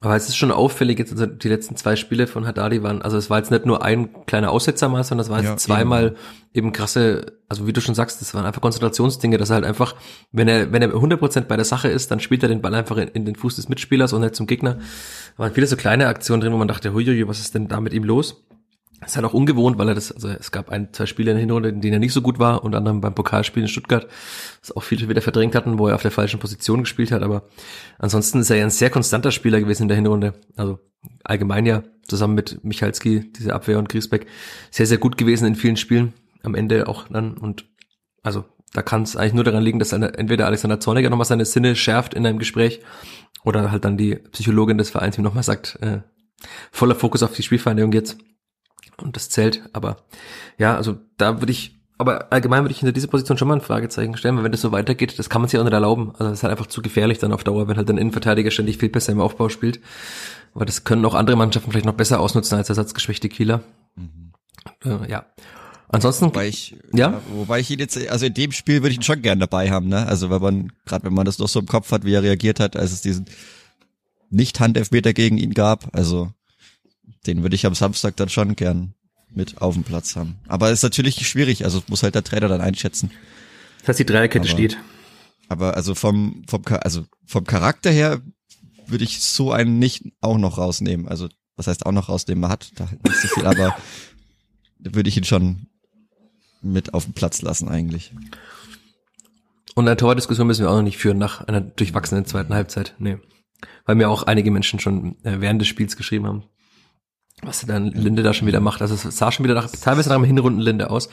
Aber es ist schon auffällig, jetzt also die letzten zwei Spiele von Haddadi waren, also es war jetzt nicht nur ein kleiner Aussetzer mal, sondern es war jetzt Ja, zweimal eben. krasse, also wie du schon sagst, das waren einfach Konzentrationsdinge, dass er halt einfach, wenn er, wenn er 100% bei der Sache ist, dann spielt er den Ball einfach in, in den Fuß des Mitspielers und nicht zum Gegner. Da waren viele so kleine Aktionen drin, wo man dachte, huiuiui, was ist denn da mit ihm los? Ist halt auch ungewohnt, weil er das, also es gab ein, zwei Spiele in der Hinrunde, in denen er nicht so gut war, unter anderem beim Pokalspiel in Stuttgart, das auch viele wieder verdrängt hatten, wo er auf der falschen Position gespielt hat, aber ansonsten ist er ja ein sehr konstanter Spieler gewesen in der Hinrunde, also allgemein ja, zusammen mit Michalski, diese Abwehr und Griesbeck, sehr, sehr gut gewesen in vielen Spielen, am Ende auch dann und also da kann es eigentlich nur daran liegen, dass eine, entweder Alexander Zorniger nochmal seine Sinne schärft in einem Gespräch oder halt dann die Psychologin des Vereins ihm nochmal sagt, äh, voller Fokus auf die Spielvereinigung jetzt und das zählt. Aber ja, also da würde ich, aber allgemein würde ich hinter dieser Position schon mal ein Fragezeichen stellen, weil wenn das so weitergeht, das kann man sich auch nicht erlauben. Also das ist halt einfach zu gefährlich dann auf Dauer, wenn halt ein Innenverteidiger ständig viel besser im Aufbau spielt. Aber das können auch andere Mannschaften vielleicht noch besser ausnutzen als ersatzgeschwächte Kieler. Äh, ja. Ansonsten, wobei ich, Ja? wobei ich ihn jetzt, also in dem Spiel würde ich ihn schon gern dabei haben, ne? Also wenn man, gerade wenn man das noch so im Kopf hat, wie er reagiert hat, als es diesen Nicht-Handelfmeter gegen ihn gab, also den würde ich am Samstag dann schon gern mit auf dem Platz haben. Aber ist natürlich schwierig, also muss halt der Trainer dann einschätzen. das heißt, die Dreierkette Aber- steht. Aber also vom, vom, also vom Charakter her würde ich so einen nicht auch noch rausnehmen. Also, was heißt auch noch rausnehmen? Man hat da halt nicht so viel, aber würde ich ihn schon mit auf den Platz lassen eigentlich. Und eine Torwart-Diskussion müssen wir auch noch nicht führen nach einer durchwachsenen zweiten Halbzeit. Nee. Weil mir auch einige Menschen schon äh, während des Spiels geschrieben haben, was dann Linde da schon wieder macht. Also es sah schon wieder nach, teilweise nach einem Hinrunden-Linde aus.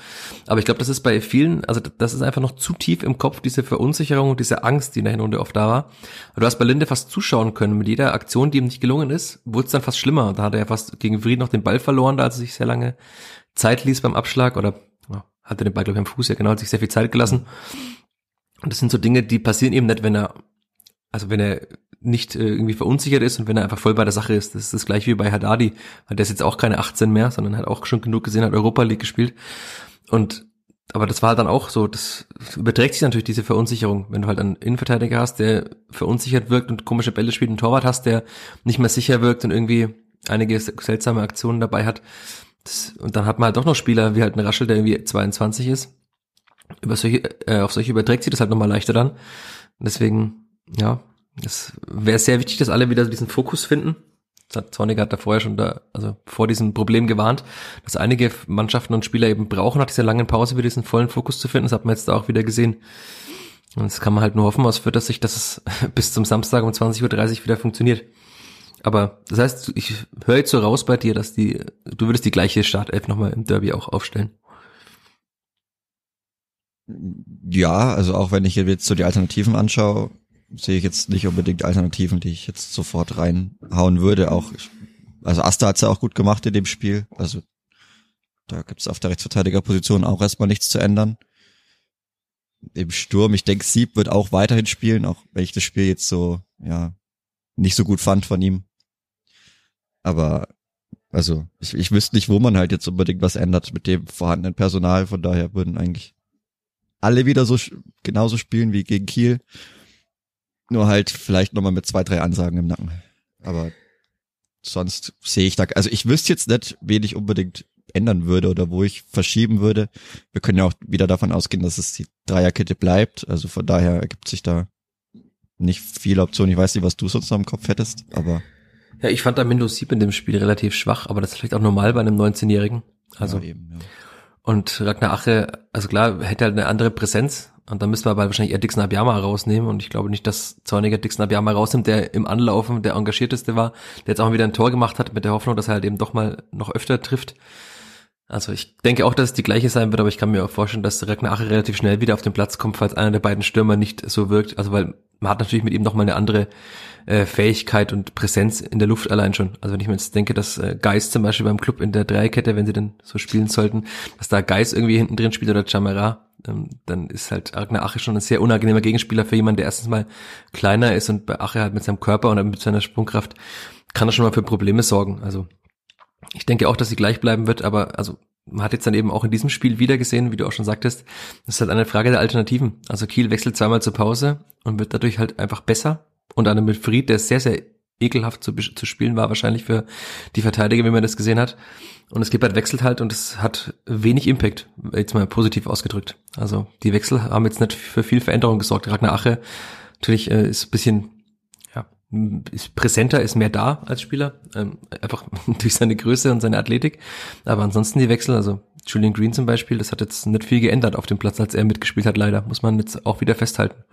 Aber ich glaube, das ist bei vielen, also das ist einfach noch zu tief im Kopf, diese Verunsicherung und diese Angst, die in der Hinrunde oft da war. Du hast bei Linde fast zuschauen können. Mit jeder Aktion, die ihm nicht gelungen ist, wurde es dann fast schlimmer. Da hat er ja fast gegen Fried noch den Ball verloren, da als er sich sehr lange Zeit ließ beim Abschlag oder ja, hatte den Ball, glaube ich, am Fuß, ja genau, hat sich sehr viel Zeit gelassen. Und das sind so Dinge, die passieren eben nicht, wenn er, also wenn er nicht äh, irgendwie verunsichert ist und wenn er einfach voll bei der Sache ist. Das ist das gleiche wie bei Haddadi, weil der ist jetzt auch keine 18 mehr, sondern hat auch schon genug gesehen, hat Europa League gespielt. Und aber das war halt dann auch so, das überträgt sich natürlich diese Verunsicherung, wenn du halt einen Innenverteidiger hast, der verunsichert wirkt und komische Bälle spielt, einen Torwart hast, der nicht mehr sicher wirkt und irgendwie einige seltsame Aktionen dabei hat. Das, und dann hat man halt doch noch Spieler wie halt ein Raschel, der irgendwie 22 ist. Über solche, äh, auf solche überträgt sich das halt nochmal leichter dann. Deswegen, ja, es wäre sehr wichtig, dass alle wieder diesen Fokus finden. Zorniger hat da vorher schon da, also vor diesem Problem gewarnt, dass einige Mannschaften und Spieler eben brauchen, nach dieser langen Pause wieder diesen vollen Fokus zu finden. Das hat man jetzt da auch wieder gesehen. Und das kann man halt nur hoffen aus Fürth, dass sich das bis zum Samstag um 20.30 Uhr wieder funktioniert. Aber das heißt, ich höre jetzt so raus bei dir, dass die, du würdest die gleiche Startelf nochmal im Derby auch aufstellen. Ja, also auch wenn ich jetzt so die Alternativen anschaue, sehe ich jetzt nicht unbedingt Alternativen, die ich jetzt sofort reinhauen würde. Auch also Asta hat's ja auch gut gemacht in dem Spiel. Also da gibt's auf der Rechtsverteidigerposition auch erstmal nichts zu ändern. Im Sturm, ich denke, Sieb wird auch weiterhin spielen, auch wenn ich das Spiel jetzt so, ja, nicht so gut fand von ihm. Aber also ich, ich wüsste nicht, wo man halt jetzt unbedingt was ändert mit dem vorhandenen Personal. Von daher würden eigentlich alle wieder so genauso spielen wie gegen Kiel. Nur halt vielleicht nochmal mit zwei, drei Ansagen im Nacken. Aber sonst sehe ich da, also ich wüsste jetzt nicht, wen ich unbedingt ändern würde oder wo ich verschieben würde. Wir können ja auch wieder davon ausgehen, dass es die Dreierkette bleibt. Also von daher ergibt sich da nicht viele Optionen. Ich weiß nicht, was du sonst noch im Kopf hättest, aber. Ja, ich fand da Windows 7 in dem Spiel relativ schwach, aber das ist vielleicht auch normal bei einem 19-Jährigen. Also. Ja, eben, ja. Und Ragnar Ache, also klar, hätte halt eine andere Präsenz. Und dann müssen wir aber wahrscheinlich eher Dixon Abiyama rausnehmen. Und ich glaube nicht, dass Zorniger Dixon Abiyama rausnimmt, der im Anlaufen der engagierteste war, der jetzt auch wieder ein Tor gemacht hat, mit der Hoffnung, dass er halt eben doch mal noch öfter trifft. Also ich denke auch, dass es die gleiche sein wird, aber ich kann mir auch vorstellen, dass Ragnar Ache relativ schnell wieder auf den Platz kommt, falls einer der beiden Stürmer nicht so wirkt. Also weil man hat natürlich mit ihm nochmal eine andere äh, Fähigkeit und Präsenz in der Luft allein schon. Also wenn ich mir jetzt denke, dass äh, Geist zum Beispiel beim Club in der Dreikette, wenn sie denn so spielen sollten, dass da Geist irgendwie hinten drin spielt oder Chamera, ähm, dann ist halt Ragnar Ache schon ein sehr unangenehmer Gegenspieler für jemanden, der erstens mal kleiner ist und bei Ache halt mit seinem Körper und mit seiner Sprungkraft kann er schon mal für Probleme sorgen. Also ich denke auch, dass sie gleich bleiben wird, aber also man hat jetzt dann eben auch in diesem Spiel wieder gesehen, wie du auch schon sagtest, das ist halt eine Frage der Alternativen. Also Kiel wechselt zweimal zur Pause und wird dadurch halt einfach besser. Und dann mit Fried, der sehr, sehr ekelhaft zu, zu spielen war, wahrscheinlich für die Verteidiger, wie man das gesehen hat. Und es gibt halt wechselt halt und es hat wenig Impact, jetzt mal positiv ausgedrückt. Also die Wechsel haben jetzt nicht für viel Veränderung gesorgt. Ragnar Ache natürlich äh, ist bisschen ist präsenter, ist mehr da als Spieler, ähm, einfach durch seine Größe und seine Athletik. Aber ansonsten die Wechsel, also Julian Green zum Beispiel, das hat jetzt nicht viel geändert auf dem Platz, als er mitgespielt hat, leider, muss man jetzt auch wieder festhalten.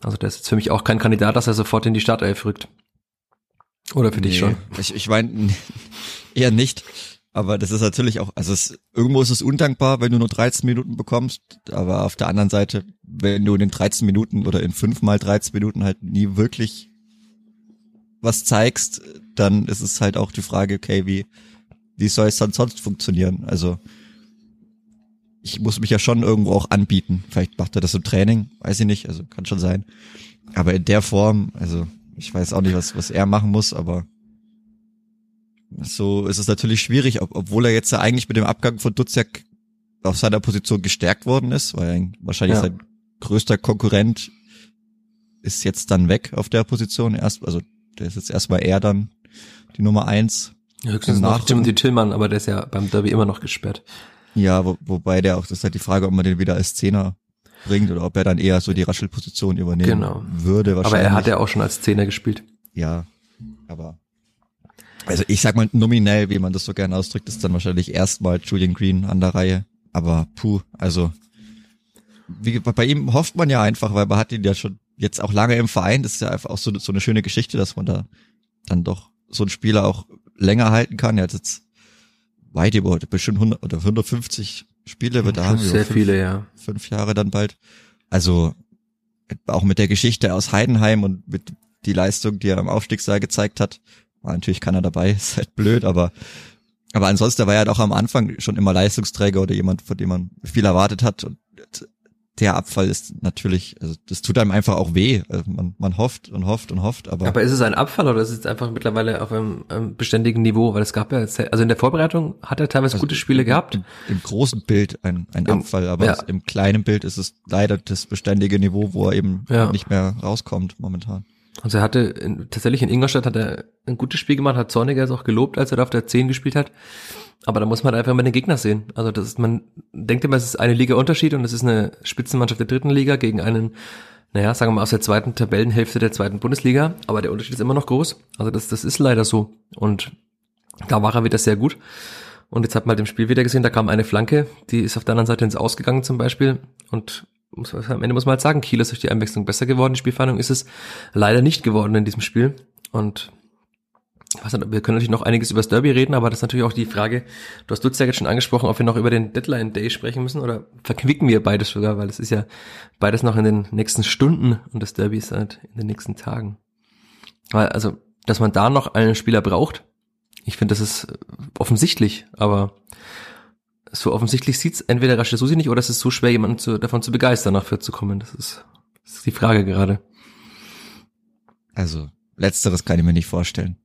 Also der ist jetzt für mich auch kein Kandidat, dass er sofort in die Startelf rückt. Oder für nee, dich schon? Ich, ich meine, eher nicht. Aber das ist natürlich auch, also es, irgendwo ist es undankbar, wenn du nur 13 Minuten bekommst. Aber auf der anderen Seite, wenn du in den 13 Minuten oder in fünf mal 13 Minuten halt nie wirklich was zeigst, dann ist es halt auch die Frage, okay, wie, wie soll es dann sonst funktionieren? Also, ich muss mich ja schon irgendwo auch anbieten. Vielleicht macht er das im Training, weiß ich nicht, also kann schon sein. Aber in der Form, also, ich weiß auch nicht, was, was er machen muss, aber so ist es natürlich schwierig, ob, obwohl er jetzt ja eigentlich mit dem Abgang von Duziak auf seiner Position gestärkt worden ist, weil er wahrscheinlich ja. sein größter Konkurrent ist jetzt dann weg auf der Position erst, also der ist jetzt erstmal er dann die Nummer eins. Ja, höchstens noch Timothy Tillmann, aber der ist ja beim Derby immer noch gesperrt. Ja, wo, wobei der auch, das ist halt die Frage, ob man den wieder als Zehner bringt oder ob er dann eher so die Raschelposition übernehmen genau. würde wahrscheinlich. Aber er hat ja auch schon als Zehner gespielt. Ja, aber also ich sag mal nominell, wie man das so gerne ausdrückt, ist dann wahrscheinlich erstmal Julian Green an der Reihe. Aber puh, also wie, bei ihm hofft man ja einfach, weil man hat ihn ja schon jetzt auch lange im Verein. Das ist ja einfach auch so, so eine schöne Geschichte, dass man da dann doch so einen Spieler auch länger halten kann. Er hat jetzt weit über bestimmt 100 oder 150 Spiele wird da haben. Sehr fünf, viele, ja. Fünf Jahre dann bald. Also auch mit der Geschichte aus Heidenheim und mit die Leistung, die er am Aufstiegssaal gezeigt hat, war natürlich keiner dabei, ist halt blöd, aber aber ansonsten war er halt auch am Anfang schon immer Leistungsträger oder jemand, von dem man viel erwartet hat und der Abfall ist natürlich, also das tut einem einfach auch weh. Also man, man hofft und hofft und hofft, aber. Aber ist es ein Abfall oder ist es einfach mittlerweile auf einem, einem beständigen Niveau? Weil es gab ja, also in der Vorbereitung hat er teilweise also gute Spiele gehabt. Im, Im, großen Bild ein, ein Im, Abfall, aber ja. im kleinen Bild ist es leider das beständige Niveau, wo er eben ja. nicht mehr rauskommt momentan. Also er hatte in, tatsächlich in Ingolstadt hat er ein gutes Spiel gemacht, hat Zorniger es auch gelobt, als er da auf der 10 gespielt hat. Aber da muss man einfach mal den Gegner sehen. Also das ist, man denkt immer, es ist eine Liga Unterschied und es ist eine Spitzenmannschaft der dritten Liga gegen einen, naja, sagen wir mal aus der zweiten Tabellenhälfte der zweiten Bundesliga. Aber der Unterschied ist immer noch groß. Also das, das ist leider so. Und da war er wieder sehr gut. Und jetzt hat man halt im Spiel wieder gesehen, da kam eine Flanke, die ist auf der anderen Seite ins Ausgegangen zum Beispiel. Und muss, am Ende muss man halt sagen, Kiel ist durch die Einwechslung besser geworden. Die Spielverhandlung ist es leider nicht geworden in diesem Spiel. Und was, wir können natürlich noch einiges über das Derby reden, aber das ist natürlich auch die Frage, du hast Dutz ja jetzt schon angesprochen, ob wir noch über den Deadline Day sprechen müssen oder verquicken wir beides sogar, weil es ist ja beides noch in den nächsten Stunden und das Derby ist halt in den nächsten Tagen. Weil, also, dass man da noch einen Spieler braucht, ich finde, das ist offensichtlich, aber so offensichtlich sieht's entweder Rasche Susi nicht oder es ist so schwer, jemanden zu, davon zu begeistern, nach Fürth zu kommen. Das ist, das ist die Frage gerade. Also, letzteres kann ich mir nicht vorstellen.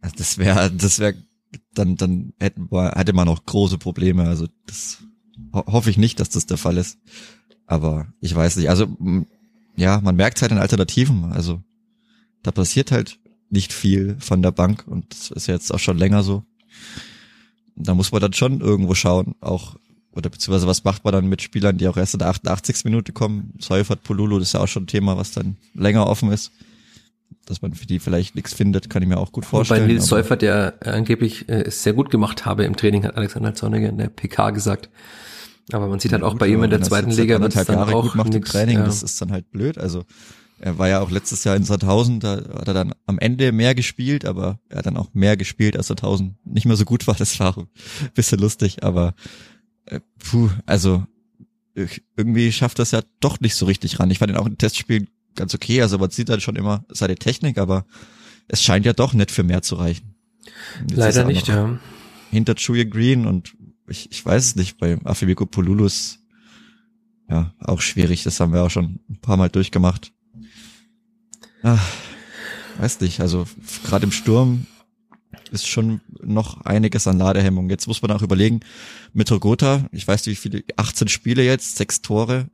Also das wäre, das wäre, dann, dann hätten wir, hätte man auch große Probleme. Also das ho hoffe ich nicht, dass das der Fall ist. Aber ich weiß nicht. Also ja, man merkt halt in Alternativen. Also da passiert halt nicht viel von der Bank und das ist jetzt auch schon länger so. Da muss man dann schon irgendwo schauen, auch oder beziehungsweise was macht man dann mit Spielern, die auch erst in der 88. Minute kommen? Seufert, Polulu, das ist ja auch schon ein Thema, was dann länger offen ist. Dass man für die vielleicht nichts findet, kann ich mir auch gut vorstellen. Bei Nils Seufert, der angeblich äh, es sehr gut gemacht habe im Training, hat Alexander Zorniger in der PK gesagt. Aber man sieht halt auch bei ihm in der zweiten Liga, wenn es dann Jahre auch gut macht nix, im Training, ja. das ist dann halt blöd. Also er war ja auch letztes Jahr in Sandhausen, da hat er dann am Ende mehr gespielt, aber er hat dann auch mehr gespielt, als Sandhausen nicht mehr so gut war. Das war ein bisschen lustig, aber äh, puh, also irgendwie schafft das ja doch nicht so richtig ran. Ich fand ihn auch in Testspielen ganz okay, also man sieht halt schon immer seine Technik, aber es scheint ja doch nicht für mehr zu reichen. Leider nicht, ja. Hinter Julian Green und ich, ich weiß es nicht, bei Afimiko Polulus ja auch schwierig, das haben wir auch schon ein paar Mal durchgemacht. Ach, weiß nicht, also gerade im Sturm ist schon noch einiges an Ladehemmung. Jetzt muss man auch überlegen, mit Rogota, ich weiß nicht wie viele, 18 Spiele jetzt, sechs Tore,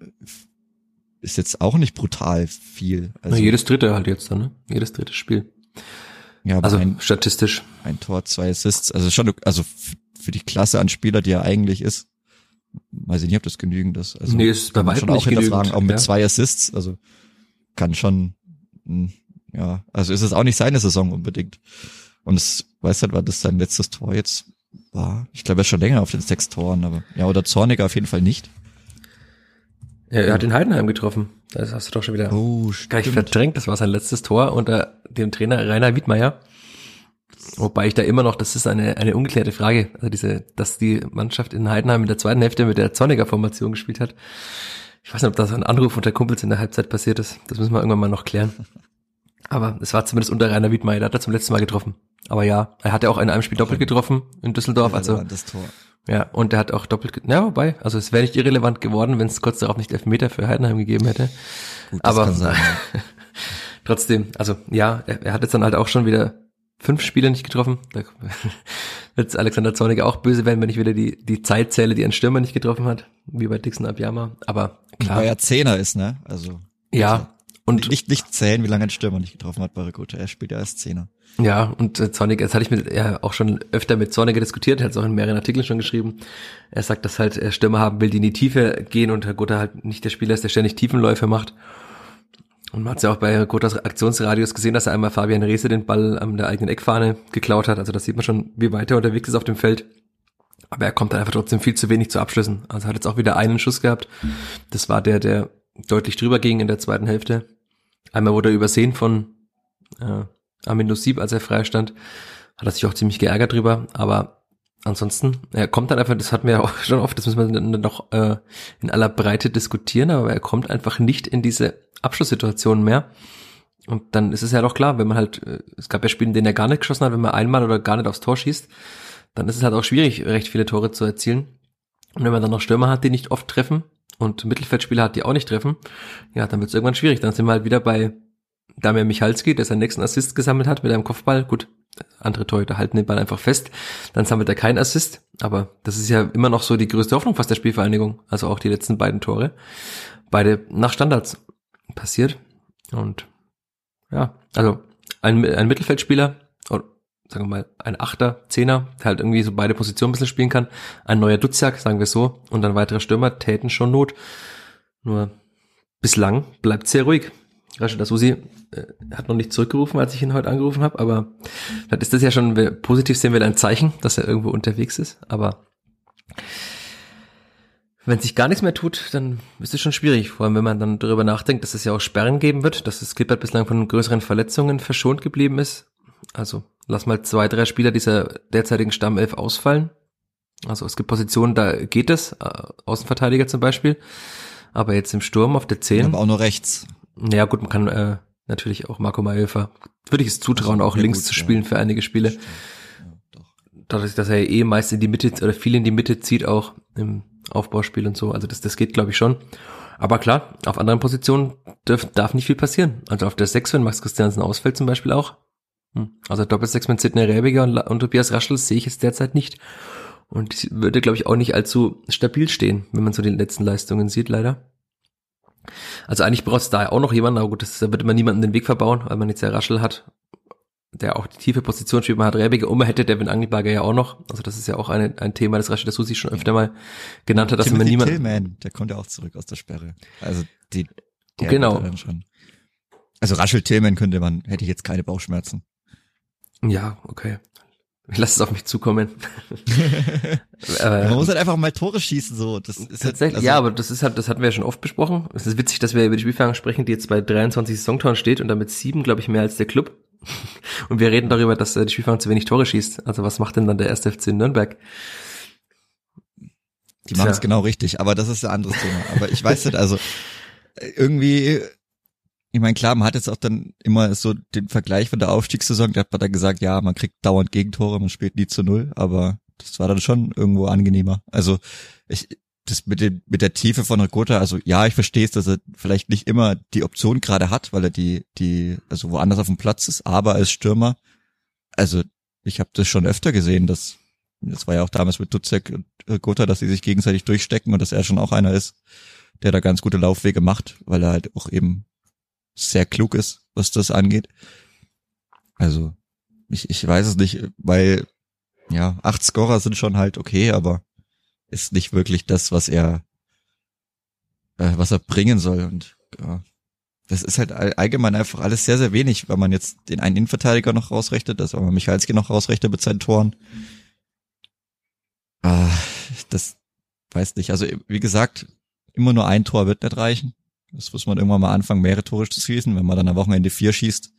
ist jetzt auch nicht brutal viel. Also, Na, jedes dritte halt jetzt dann, ne? Jedes dritte Spiel. Ja, also ein, statistisch. Ein Tor, zwei Assists, also schon, also für die Klasse an Spieler, die er eigentlich ist, weiß ich nicht, ob das genügend ist. Also nee, ist bei weitem nicht genügend. Auch mit ja. zwei Assists, also kann schon, ja, also ist es auch nicht seine Saison unbedingt. Und es weiß halt, war das sein letztes Tor jetzt war. Ich glaube, er ist schon länger auf den sechs Toren, aber ja, oder Zorniger auf jeden Fall nicht. Ja, er hat den Heidenheim getroffen. Das hast du doch schon wieder oh, gleich verdrängt. Das war sein letztes Tor unter dem Trainer Rainer Wiedmeier. Wobei ich da immer noch, das ist eine, eine ungeklärte Frage, also diese, dass die Mannschaft in Heidenheim in der zweiten Hälfte mit der Zorniger Formation gespielt hat. Ich weiß nicht, ob das ein Anruf unter Kumpels in der Halbzeit passiert ist. Das müssen wir irgendwann mal noch klären. Aber es war zumindest unter Rainer Wiedmeier, da hat er zum letzten Mal getroffen. Aber ja, er hat ja auch in einem Spiel doppelt getroffen in Düsseldorf. Also das Tor. Ja, und er hat auch doppelt, ja, wobei, also es wäre nicht irrelevant geworden, wenn es kurz darauf nicht Elfmeter für Heidenheim gegeben hätte. Gut, Aber trotzdem, also ja, er, er, hat jetzt dann halt auch schon wieder fünf Spiele nicht getroffen. Da wird Alexander Zorniger auch böse werden, wenn ich wieder die, die Zeit zähle, die ein Stürmer nicht getroffen hat, wie bei Dixon Abiyama. Aber klar. Weil er Zehner ist, ne? Also. Ja. Und nicht, nicht zählen, wie lange ein Stürmer nicht getroffen hat bei Rekute. Er spielt ja als Zehner. Ja, und äh, Zorniger, das hatte ich mit, ja, auch schon öfter mit Zorniger diskutiert, er hat es auch in mehreren Artikeln schon geschrieben. Er sagt, dass halt er Stürmer haben will, die in die Tiefe gehen und Herr Gotha halt nicht der Spieler ist, der ständig Tiefenläufe macht. Und man hat ja auch bei Gotas Aktionsradius gesehen, dass er einmal Fabian Reese den Ball an der eigenen Eckfahne geklaut hat. Also das sieht man schon, wie weit er unterwegs ist auf dem Feld. Aber er kommt dann einfach trotzdem viel zu wenig zu Abschlüssen. Also hat jetzt auch wieder einen Schuss gehabt. Das war der, der deutlich drüber ging in der zweiten Hälfte. Einmal wurde er übersehen von äh, Amin Nusib, als er frei stand, hat er sich auch ziemlich geärgert drüber, aber ansonsten, er kommt dann einfach, das hatten wir ja auch schon oft, das müssen wir dann noch äh, in aller Breite diskutieren, aber er kommt einfach nicht in diese Abschlusssituation mehr. Und dann ist es ja doch klar, wenn man halt, äh, es gab ja Spiele, in denen er gar nicht geschossen hat, wenn man einmal oder gar nicht aufs Tor schießt, dann ist es halt auch schwierig, recht viele Tore zu erzielen. Und wenn man dann noch Stürmer hat, die nicht oft treffen und Mittelfeldspieler hat, die auch nicht treffen, ja, dann wird es irgendwann schwierig. Dann sind wir halt wieder bei Damir Michalski, der seinen nächsten Assist gesammelt hat mit einem Kopfball. Gut, andere Torhüter halten den Ball einfach fest. Dann sammelt er keinen Assist. Aber das ist ja immer noch so die größte Hoffnung fast der Spielvereinigung. Also auch die letzten beiden Tore. Beide nach Standards passiert. Und ja, also ein, ein Mittelfeldspieler, oder sagen wir mal ein Achter, Zehner, der halt irgendwie so beide Positionen ein bisschen spielen kann. Ein neuer Duziak, sagen wir so. Und dann weitere Stürmer täten schon Not. Nur bislang bleibt sehr ruhig. Rashid Asusi äh, hat noch nicht zurückgerufen, als ich ihn heute angerufen habe, aber vielleicht ist das ja schon, positiv sehen wir ein Zeichen, dass er irgendwo unterwegs ist, aber wenn sich gar nichts mehr tut, dann ist es schon schwierig, vor allem wenn man dann darüber nachdenkt, dass es ja auch Sperren geben wird, dass das Klippert bislang von größeren Verletzungen verschont geblieben ist. Also lass mal zwei, drei Spieler dieser derzeitigen Stammelf ausfallen. Also es gibt Positionen, da geht es, äh, Außenverteidiger zum Beispiel, aber jetzt im Sturm auf der 10. Aber auch nur rechts. Ja gut, man kann äh, natürlich auch Marco Maelfer, würde ich es zutrauen, also, auch links gut, zu spielen ja. für einige Spiele. Ja, Dadurch, dass er eh meist in die Mitte oder viel in die Mitte zieht, auch im Aufbauspiel und so. Also das, das geht, glaube ich, schon. Aber klar, auf anderen Positionen darf, darf nicht viel passieren. Also auf der 6, wenn Max Christiansen ausfällt zum Beispiel auch. Hm. Also Doppelsechs mit Sidney Rebiger und, und Tobias Raschel sehe ich es derzeit nicht. Und würde, glaube ich, auch nicht allzu stabil stehen, wenn man so die letzten Leistungen sieht, leider. Also eigentlich braucht es da auch noch jemanden, aber gut, das da wird immer niemanden den Weg verbauen, weil man jetzt ja Raschel hat, der auch die tiefe Position spielt. Man hat Rebiger und man hätte Devin Angelberger ja auch noch. Also das ist ja auch eine, ein Thema, das Raschel Susi schon öfter mal genannt hat, dass Timothy man niemand. Tillman, der kommt ja auch zurück aus der Sperre. Also die, der Genau. dann schon. Also Raschel Tillman könnte man, hätte ich jetzt keine Bauchschmerzen. Ja, okay. Ich lasse es auf mich zukommen. Man muss äh, halt einfach mal Tore schießen, so. Das ist tatsächlich, halt, also, ja, aber das ist halt, das hatten wir ja schon oft besprochen. Es ist witzig, dass wir über die Spielfang sprechen, die jetzt bei 23 Saisontoren steht und damit sieben, glaube ich, mehr als der Club. Und wir reden darüber, dass äh, die Spielfang zu wenig Tore schießt. Also was macht denn dann der erste FC in Nürnberg? Die machen es genau richtig, aber das ist ein anderes Thema. Aber ich weiß nicht, also äh, irgendwie, ich meine, klar, man hat jetzt auch dann immer so den Vergleich von der Aufstiegssaison, da hat man dann gesagt, ja, man kriegt dauernd Gegentore, man spielt nie zu null, aber das war dann schon irgendwo angenehmer. Also ich, das mit dem, mit der Tiefe von Ricotta, also ja, ich verstehe es, dass er vielleicht nicht immer die Option gerade hat, weil er die, die, also woanders auf dem Platz ist, aber als Stürmer, also ich habe das schon öfter gesehen, dass das war ja auch damals mit Dutzek und Ricotta, dass sie sich gegenseitig durchstecken und dass er schon auch einer ist, der da ganz gute Laufwege macht, weil er halt auch eben sehr klug ist, was das angeht. Also, ich, ich weiß es nicht, weil, ja, acht Scorer sind schon halt okay, aber ist nicht wirklich das, was er, äh, was er bringen soll und, ja. Das ist halt all- allgemein einfach alles sehr, sehr wenig, wenn man jetzt den einen Innenverteidiger noch rausrechnet, das wenn man Michalski noch rausrechnet mit seinen Toren. Ah, das weiß nicht. Also, wie gesagt, immer nur ein Tor wird nicht reichen. Das muss man irgendwann mal anfangen, mehrere Tore zu schießen. Wenn man dann am Wochenende vier schießt,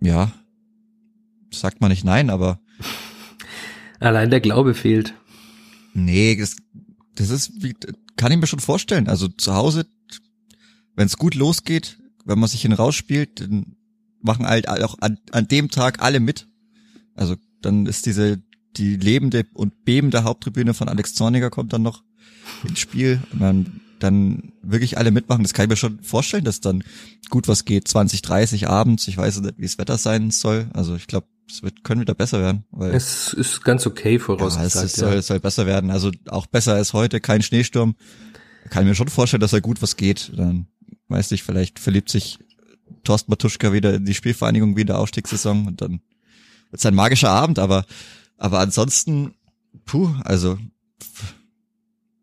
ja, sagt man nicht nein, aber Allein der Glaube fehlt. nee, das, das ist, wie, kann ich mir schon vorstellen. Also zu Hause, wenn es gut losgeht, wenn man sich hin rausspielt, dann machen halt auch an, an dem Tag alle mit. Also dann ist diese, die lebende und bebende Haupttribüne von Alex Zorniger kommt dann noch ins Spiel und dann, dann wirklich alle mitmachen. Das kann ich mir schon vorstellen, dass dann gut was geht. 20, 30 abends. Ich weiß nicht, wie das Wetter sein soll. Also ich glaube, es wird, können wieder besser werden. Weil Es ist ganz okay ja, es, ist, soll, es soll besser werden. Also auch besser als heute, kein Schneesturm. Kann ich mir schon vorstellen, dass da gut was geht. Dann weiß ich, vielleicht verliebt sich Thorsten Matuschka wieder in die Spielvereinigung wie in der Aufstiegssaison und dann wird's ein magischer Abend, aber aber ansonsten, puh, also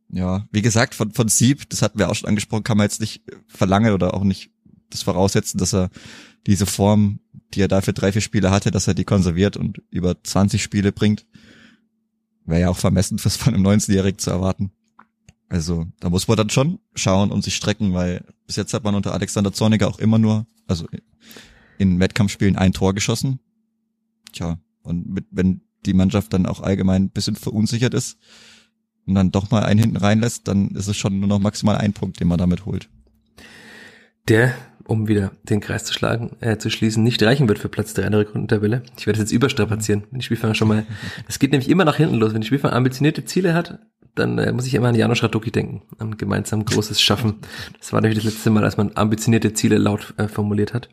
ja, wie gesagt, von, von Sieb, das hatten wir auch schon angesprochen, kann man jetzt nicht verlangen oder auch nicht das voraussetzen, dass er diese Form, die er dafür drei, vier Spiele hatte, dass er die konserviert und über 20 Spiele bringt. Wäre ja auch vermessen, das von einem 19-Jährigen zu erwarten. Also, da muss man dann schon schauen und sich strecken, weil bis jetzt hat man unter Alexander Zorniger auch immer nur, also in Wettkampfspielen ein Tor geschossen. Tja, und mit, wenn die Mannschaft dann auch allgemein ein bisschen verunsichert ist und dann doch mal einen hinten reinlässt, dann ist es schon nur noch maximal ein Punkt, den man damit holt. der, um wieder den Kreis zu schlagen, äh, zu schließen, nicht reichen wird für Platz 3 in der Rückrundentabelle. Ich werde es jetzt überstrapazieren, wenn die Spielfang schon mal, es geht nämlich immer nach hinten los. Wenn die Spielfang ambitionierte Ziele hat, dann äh, muss ich immer an Janusz Raduki denken, an gemeinsam großes Schaffen. Das war nämlich das letzte Mal, als man ambitionierte Ziele laut äh, formuliert hat.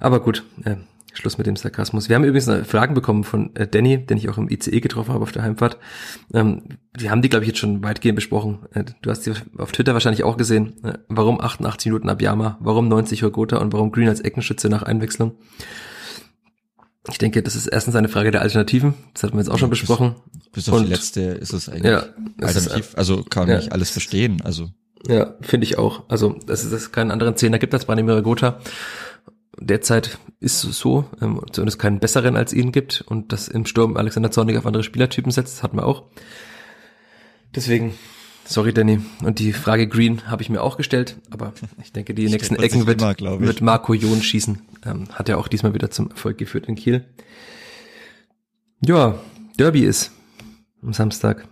Aber gut, äh, Schluss mit dem Sarkasmus. Wir haben übrigens Fragen bekommen von äh, Danny, den ich auch im ICE getroffen habe auf der Heimfahrt. Ähm, wir haben die, glaube ich, jetzt schon weitgehend besprochen. Äh, du hast die auf Twitter wahrscheinlich auch gesehen. Äh, warum 88 Minuten Abiyama? Warum 90 Hogota? Und warum Green als Eckenschütze nach Einwechslung? Ich denke, das ist erstens eine Frage der Alternativen. Das hatten wir jetzt auch schon Bis- besprochen. Bis auf Und- die letzte ist es eigentlich Ja, es ist, alternativ. Also kann ja. ich alles verstehen. Also Ja, finde ich auch. Also, dass es keinen anderen Zehner gibt als Branimir Gotha. Derzeit ist es so, ähm, zumindest keinen besseren als ihn gibt und dass im Sturm Alexander Zornig auf andere Spielertypen setzt, das hatten wir auch. Deswegen, sorry Danny. Und die Frage Green habe ich mir auch gestellt, aber ich denke, die nächsten man Ecken wird, immer, wird Marco John schießen. Ähm, hat ja auch diesmal wieder zum Erfolg geführt in Kiel. Ja, Derby ist am Samstag.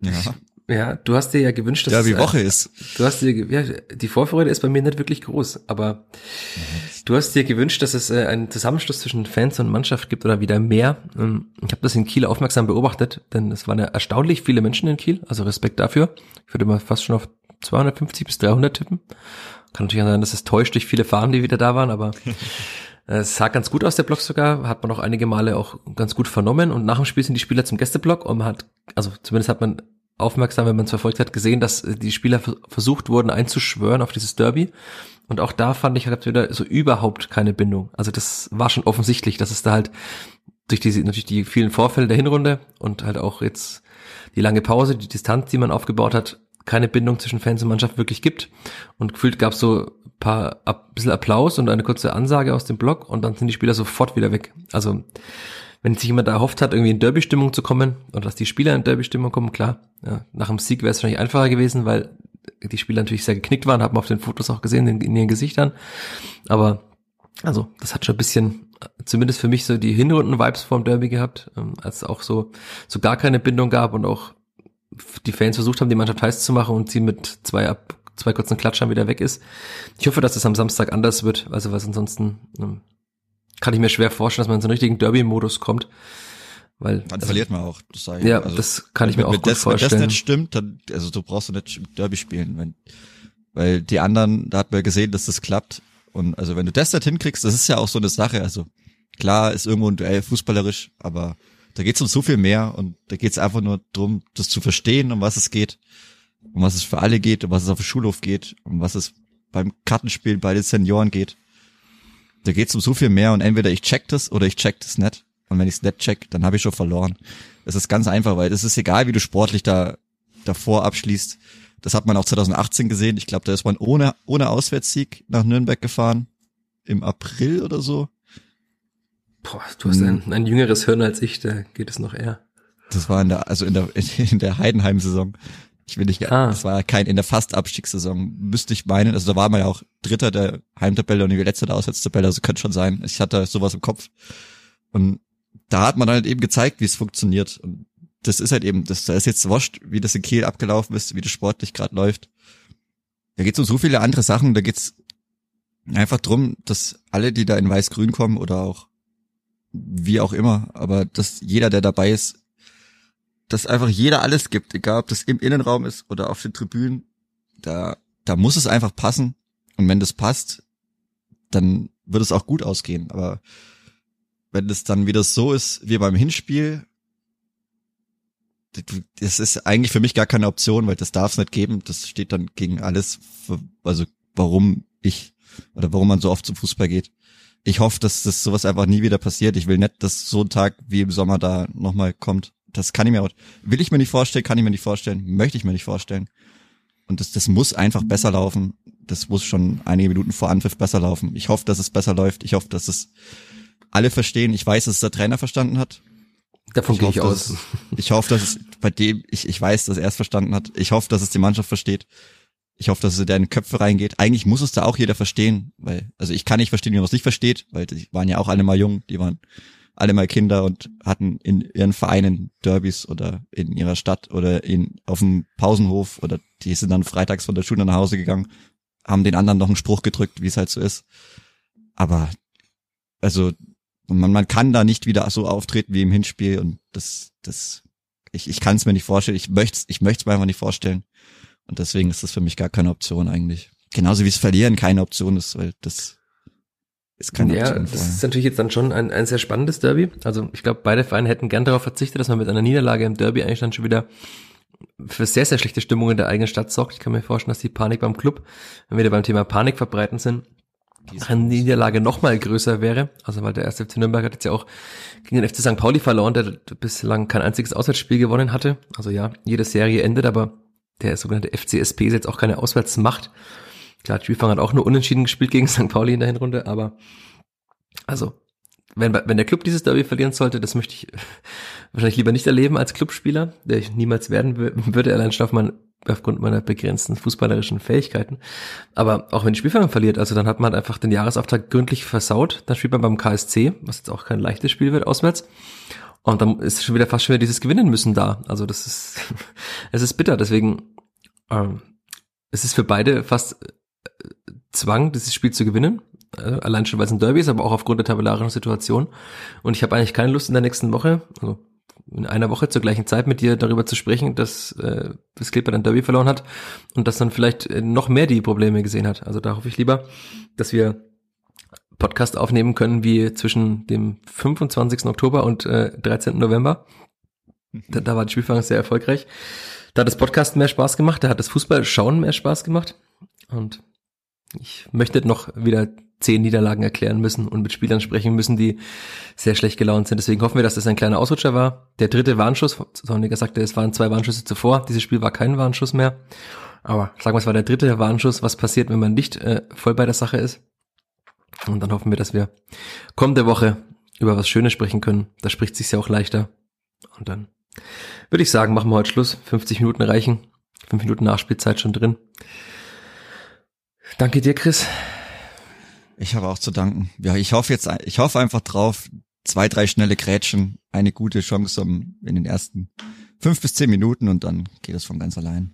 ja, Ja, du hast dir ja gewünscht, dass ja wie äh, Woche ist. Du hast dir, ja, die Vorfreude ist bei mir nicht wirklich groß, aber du hast dir gewünscht, dass es äh, einen Zusammenschluss zwischen Fans und Mannschaft gibt oder wieder mehr. Ähm, Ich habe das in Kiel aufmerksam beobachtet, denn es waren ja erstaunlich viele Menschen in Kiel, also Respekt dafür. Ich würde mal fast schon auf 250 bis 300 tippen. Kann natürlich sein, dass es täuscht durch viele Fahnen, die wieder da waren, aber äh, es sah ganz gut aus, der Block sogar, hat man auch einige Male auch ganz gut vernommen und nach dem Spiel sind die Spieler zum Gästeblock und man hat, also zumindest hat man aufmerksam, wenn man es verfolgt hat, gesehen, dass äh, die Spieler versucht wurden einzuschwören auf dieses Derby. Und auch da fand ich halt wieder so überhaupt keine Bindung. Also das war schon offensichtlich, dass es da halt durch diese, natürlich die vielen Vorfälle der Hinrunde und halt auch jetzt die lange Pause, die Distanz, die man aufgebaut hat, keine Bindung zwischen Fans und Mannschaft wirklich gibt. Und gefühlt gab es so paar, ein bisschen Applaus und eine kurze Ansage aus dem Block und dann sind die Spieler sofort wieder weg. Also wenn sich jemand erhofft hat, irgendwie in Derby-Stimmung zu kommen oder dass die Spieler in Derby-Stimmung kommen, klar, ja, nach dem Sieg wäre es wahrscheinlich einfacher gewesen, weil die Spieler natürlich sehr geknickt waren, hat man auf den Fotos auch gesehen, in, in ihren Gesichtern. Aber also, das hat schon ein bisschen, zumindest für mich so die Hinrunden-Vibes vom Derby gehabt, ähm, als es auch so, so gar keine Bindung gab und auch die Fans versucht haben, die Mannschaft heiß zu machen und sie mit zwei ab, zwei kurzen Klatschern wieder weg ist. Ich hoffe, dass es am Samstag anders wird, also was ansonsten ähm, kann ich mir schwer vorstellen, dass man in so einen richtigen Derby-Modus kommt. Weil, dann also, verliert man auch. Das sei, ja, also, das kann ich mir auch gut das, vorstellen. Wenn das nicht stimmt, dann, also du brauchst du nicht Derby spielen, wenn, weil die anderen, da hat man gesehen, dass das klappt. Und also wenn du das nicht hinkriegst, das ist ja auch so eine Sache. Also klar ist irgendwo ein Duell fußballerisch, aber da geht's um so viel mehr und da geht's einfach nur drum, das zu verstehen, um was es geht, um was es für alle geht, um was es auf dem Schulhof geht, um was es beim Kartenspiel bei den Senioren geht. Da geht's um so viel mehr und entweder ich check das oder ich check das nicht. Und wenn ich es nicht check, dann habe ich schon verloren. Es ist ganz einfach, weil es ist egal, wie du sportlich da davor abschließt. Das hat man auch 2018 gesehen. Ich glaube, da ist man ohne, ohne Auswärtssieg nach Nürnberg gefahren. Im April oder so. Boah, du hast ein, ein jüngeres Hirn als ich, da geht es noch eher. Das war in der, also in der, in der Heidenheim-Saison. Ich will nicht, ah. das war kein, in der Fast-Abstiegssaison, müsste ich meinen. Also da war man ja auch Dritter der Heimtabelle und die letzte der Auswärtstabelle, also könnte schon sein. Ich hatte sowas im Kopf. Und da hat man halt eben gezeigt, wie es funktioniert. Und das ist halt eben, das, da ist jetzt wurscht, wie das in Kiel abgelaufen ist, wie das sportlich gerade läuft. Da geht's um so viele andere Sachen, da geht's einfach drum, dass alle, die da in Weiß-Grün kommen oder auch wie auch immer, aber dass jeder, der dabei ist, dass einfach jeder alles gibt, egal ob das im Innenraum ist oder auf den Tribünen, da, da muss es einfach passen. Und wenn das passt, dann wird es auch gut ausgehen. Aber wenn es dann wieder so ist wie beim Hinspiel, das ist eigentlich für mich gar keine Option, weil das darf es nicht geben. Das steht dann gegen alles, also warum ich oder warum man so oft zum Fußball geht. Ich hoffe, dass das sowas einfach nie wieder passiert. Ich will nicht, dass so ein Tag wie im Sommer da nochmal kommt. Das kann ich mir auch, will ich mir nicht vorstellen, kann ich mir nicht vorstellen, möchte ich mir nicht vorstellen. Und das, das muss einfach besser laufen. Das muss schon einige Minuten vor Anpfiff besser laufen. Ich hoffe, dass es besser läuft. Ich hoffe, dass es alle verstehen. Ich weiß, dass es der Trainer verstanden hat. Davon ich gehe ich aus. Dass, ich hoffe, dass es bei dem, ich, ich weiß, dass er es verstanden hat. Ich hoffe, dass es die Mannschaft versteht. Ich hoffe, dass es in deine Köpfe reingeht. Eigentlich muss es da auch jeder verstehen, weil, also ich kann nicht verstehen, wie man es nicht versteht, weil die waren ja auch alle mal jung, die waren alle mal Kinder und hatten in ihren Vereinen Derbys oder in ihrer Stadt oder in, auf dem Pausenhof oder die sind dann freitags von der Schule nach Hause gegangen, haben den anderen noch einen Spruch gedrückt, wie es halt so ist. Aber, also, man, man kann da nicht wieder so auftreten wie im Hinspiel und das, das, ich, ich kann es mir nicht vorstellen. Ich möchte ich möchte es mir einfach nicht vorstellen. Und deswegen ist das für mich gar keine Option eigentlich. Genauso wie es Verlieren keine Option ist, weil das ja, Option. Ja, das ist natürlich jetzt dann schon ein, ein sehr spannendes Derby. Also ich glaube, beide Vereine hätten gern darauf verzichtet, dass man mit einer Niederlage im Derby eigentlich dann schon wieder für sehr, sehr schlechte Stimmung in der eigenen Stadt sorgt. Ich kann mir vorstellen, dass die Panik beim Club, wenn wir da beim Thema Panik verbreiten sind, eine Niederlage noch mal größer wäre. Also weil der erste FC Nürnberg hat jetzt ja auch gegen den FC St. Pauli verloren, der bislang kein einziges Auswärtsspiel gewonnen hatte. Also ja, jede Serie endet, aber der sogenannte FCSP ist jetzt auch keine Auswärtsmacht. Klar, Spielfang hat auch nur unentschieden gespielt gegen St. Pauli in der Hinrunde, aber also, wenn, wenn der Club dieses Derby verlieren sollte, das möchte ich wahrscheinlich lieber nicht erleben als Clubspieler, der ich niemals werden würde, allein schon auf mein, aufgrund meiner begrenzten fußballerischen Fähigkeiten. Aber auch wenn die Spielfang verliert, also dann hat man einfach den Jahresauftrag gründlich versaut. Dann spielt man beim KSC, was jetzt auch kein leichtes Spiel wird, auswärts. Und dann ist schon wieder fast schon wieder dieses Gewinnen müssen da. Also das ist, es ist bitter. Deswegen, ähm, es ist für beide fast Zwang, dieses Spiel zu gewinnen. Äh, allein schon, weil es ein Derby ist, aber auch aufgrund der tabellarischen Situation. Und ich habe eigentlich keine Lust in der nächsten Woche, also in einer Woche zur gleichen Zeit mit dir darüber zu sprechen, dass äh, das Clipper ein Derby verloren hat und dass dann vielleicht äh, noch mehr die Probleme gesehen hat. Also da hoffe ich lieber, dass wir Podcast aufnehmen können wie zwischen dem 25. Oktober und äh, 13. November. Da, da war die Spielfang sehr erfolgreich Da hat das Podcast mehr Spaß gemacht, da hat das Fußballschauen mehr Spaß gemacht. Und ich möchte noch wieder zehn Niederlagen erklären müssen und mit Spielern sprechen müssen, die sehr schlecht gelaunt sind. Deswegen hoffen wir, dass das ein kleiner Ausrutscher war. Der dritte Warnschuss, Sonniger sagte, es waren zwei Warnschüsse zuvor. Dieses Spiel war kein Warnschuss mehr. Aber sagen wir, es war der dritte Warnschuss. Was passiert, wenn man nicht äh, voll bei der Sache ist? Und dann hoffen wir, dass wir kommende Woche über was Schönes sprechen können. Da spricht sich ja auch leichter. Und dann würde ich sagen, machen wir heute Schluss. 50 Minuten reichen. Fünf Minuten Nachspielzeit schon drin. Danke dir, Chris. Ich habe auch zu danken. Ja, ich hoffe jetzt, ich hoffe einfach drauf, zwei, drei schnelle Grätschen, eine gute Chance um in den ersten fünf bis zehn Minuten und dann geht es von ganz allein.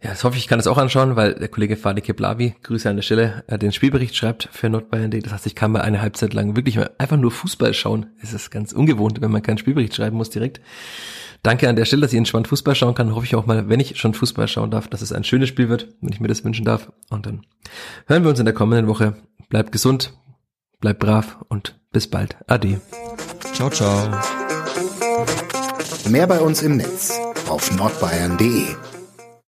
Ja, das hoffe ich, ich kann das auch anschauen, weil der Kollege Fadi Keblavi, Grüße an der Stelle, äh, den Spielbericht schreibt für Nordbayern.de. Das heißt, ich kann mal eine Halbzeit lang wirklich einfach nur Fußball schauen. Es ist ganz ungewohnt, wenn man keinen Spielbericht schreiben muss direkt. Danke an der Stelle, dass ich entspannt Fußball schauen kann. Hoffe ich auch mal, wenn ich schon Fußball schauen darf, dass es ein schönes Spiel wird, wenn ich mir das wünschen darf. Und dann hören wir uns in der kommenden Woche. Bleibt gesund, bleibt brav und bis bald. Ade. Ciao, ciao. Mehr bei uns im Netz auf nordbayern.de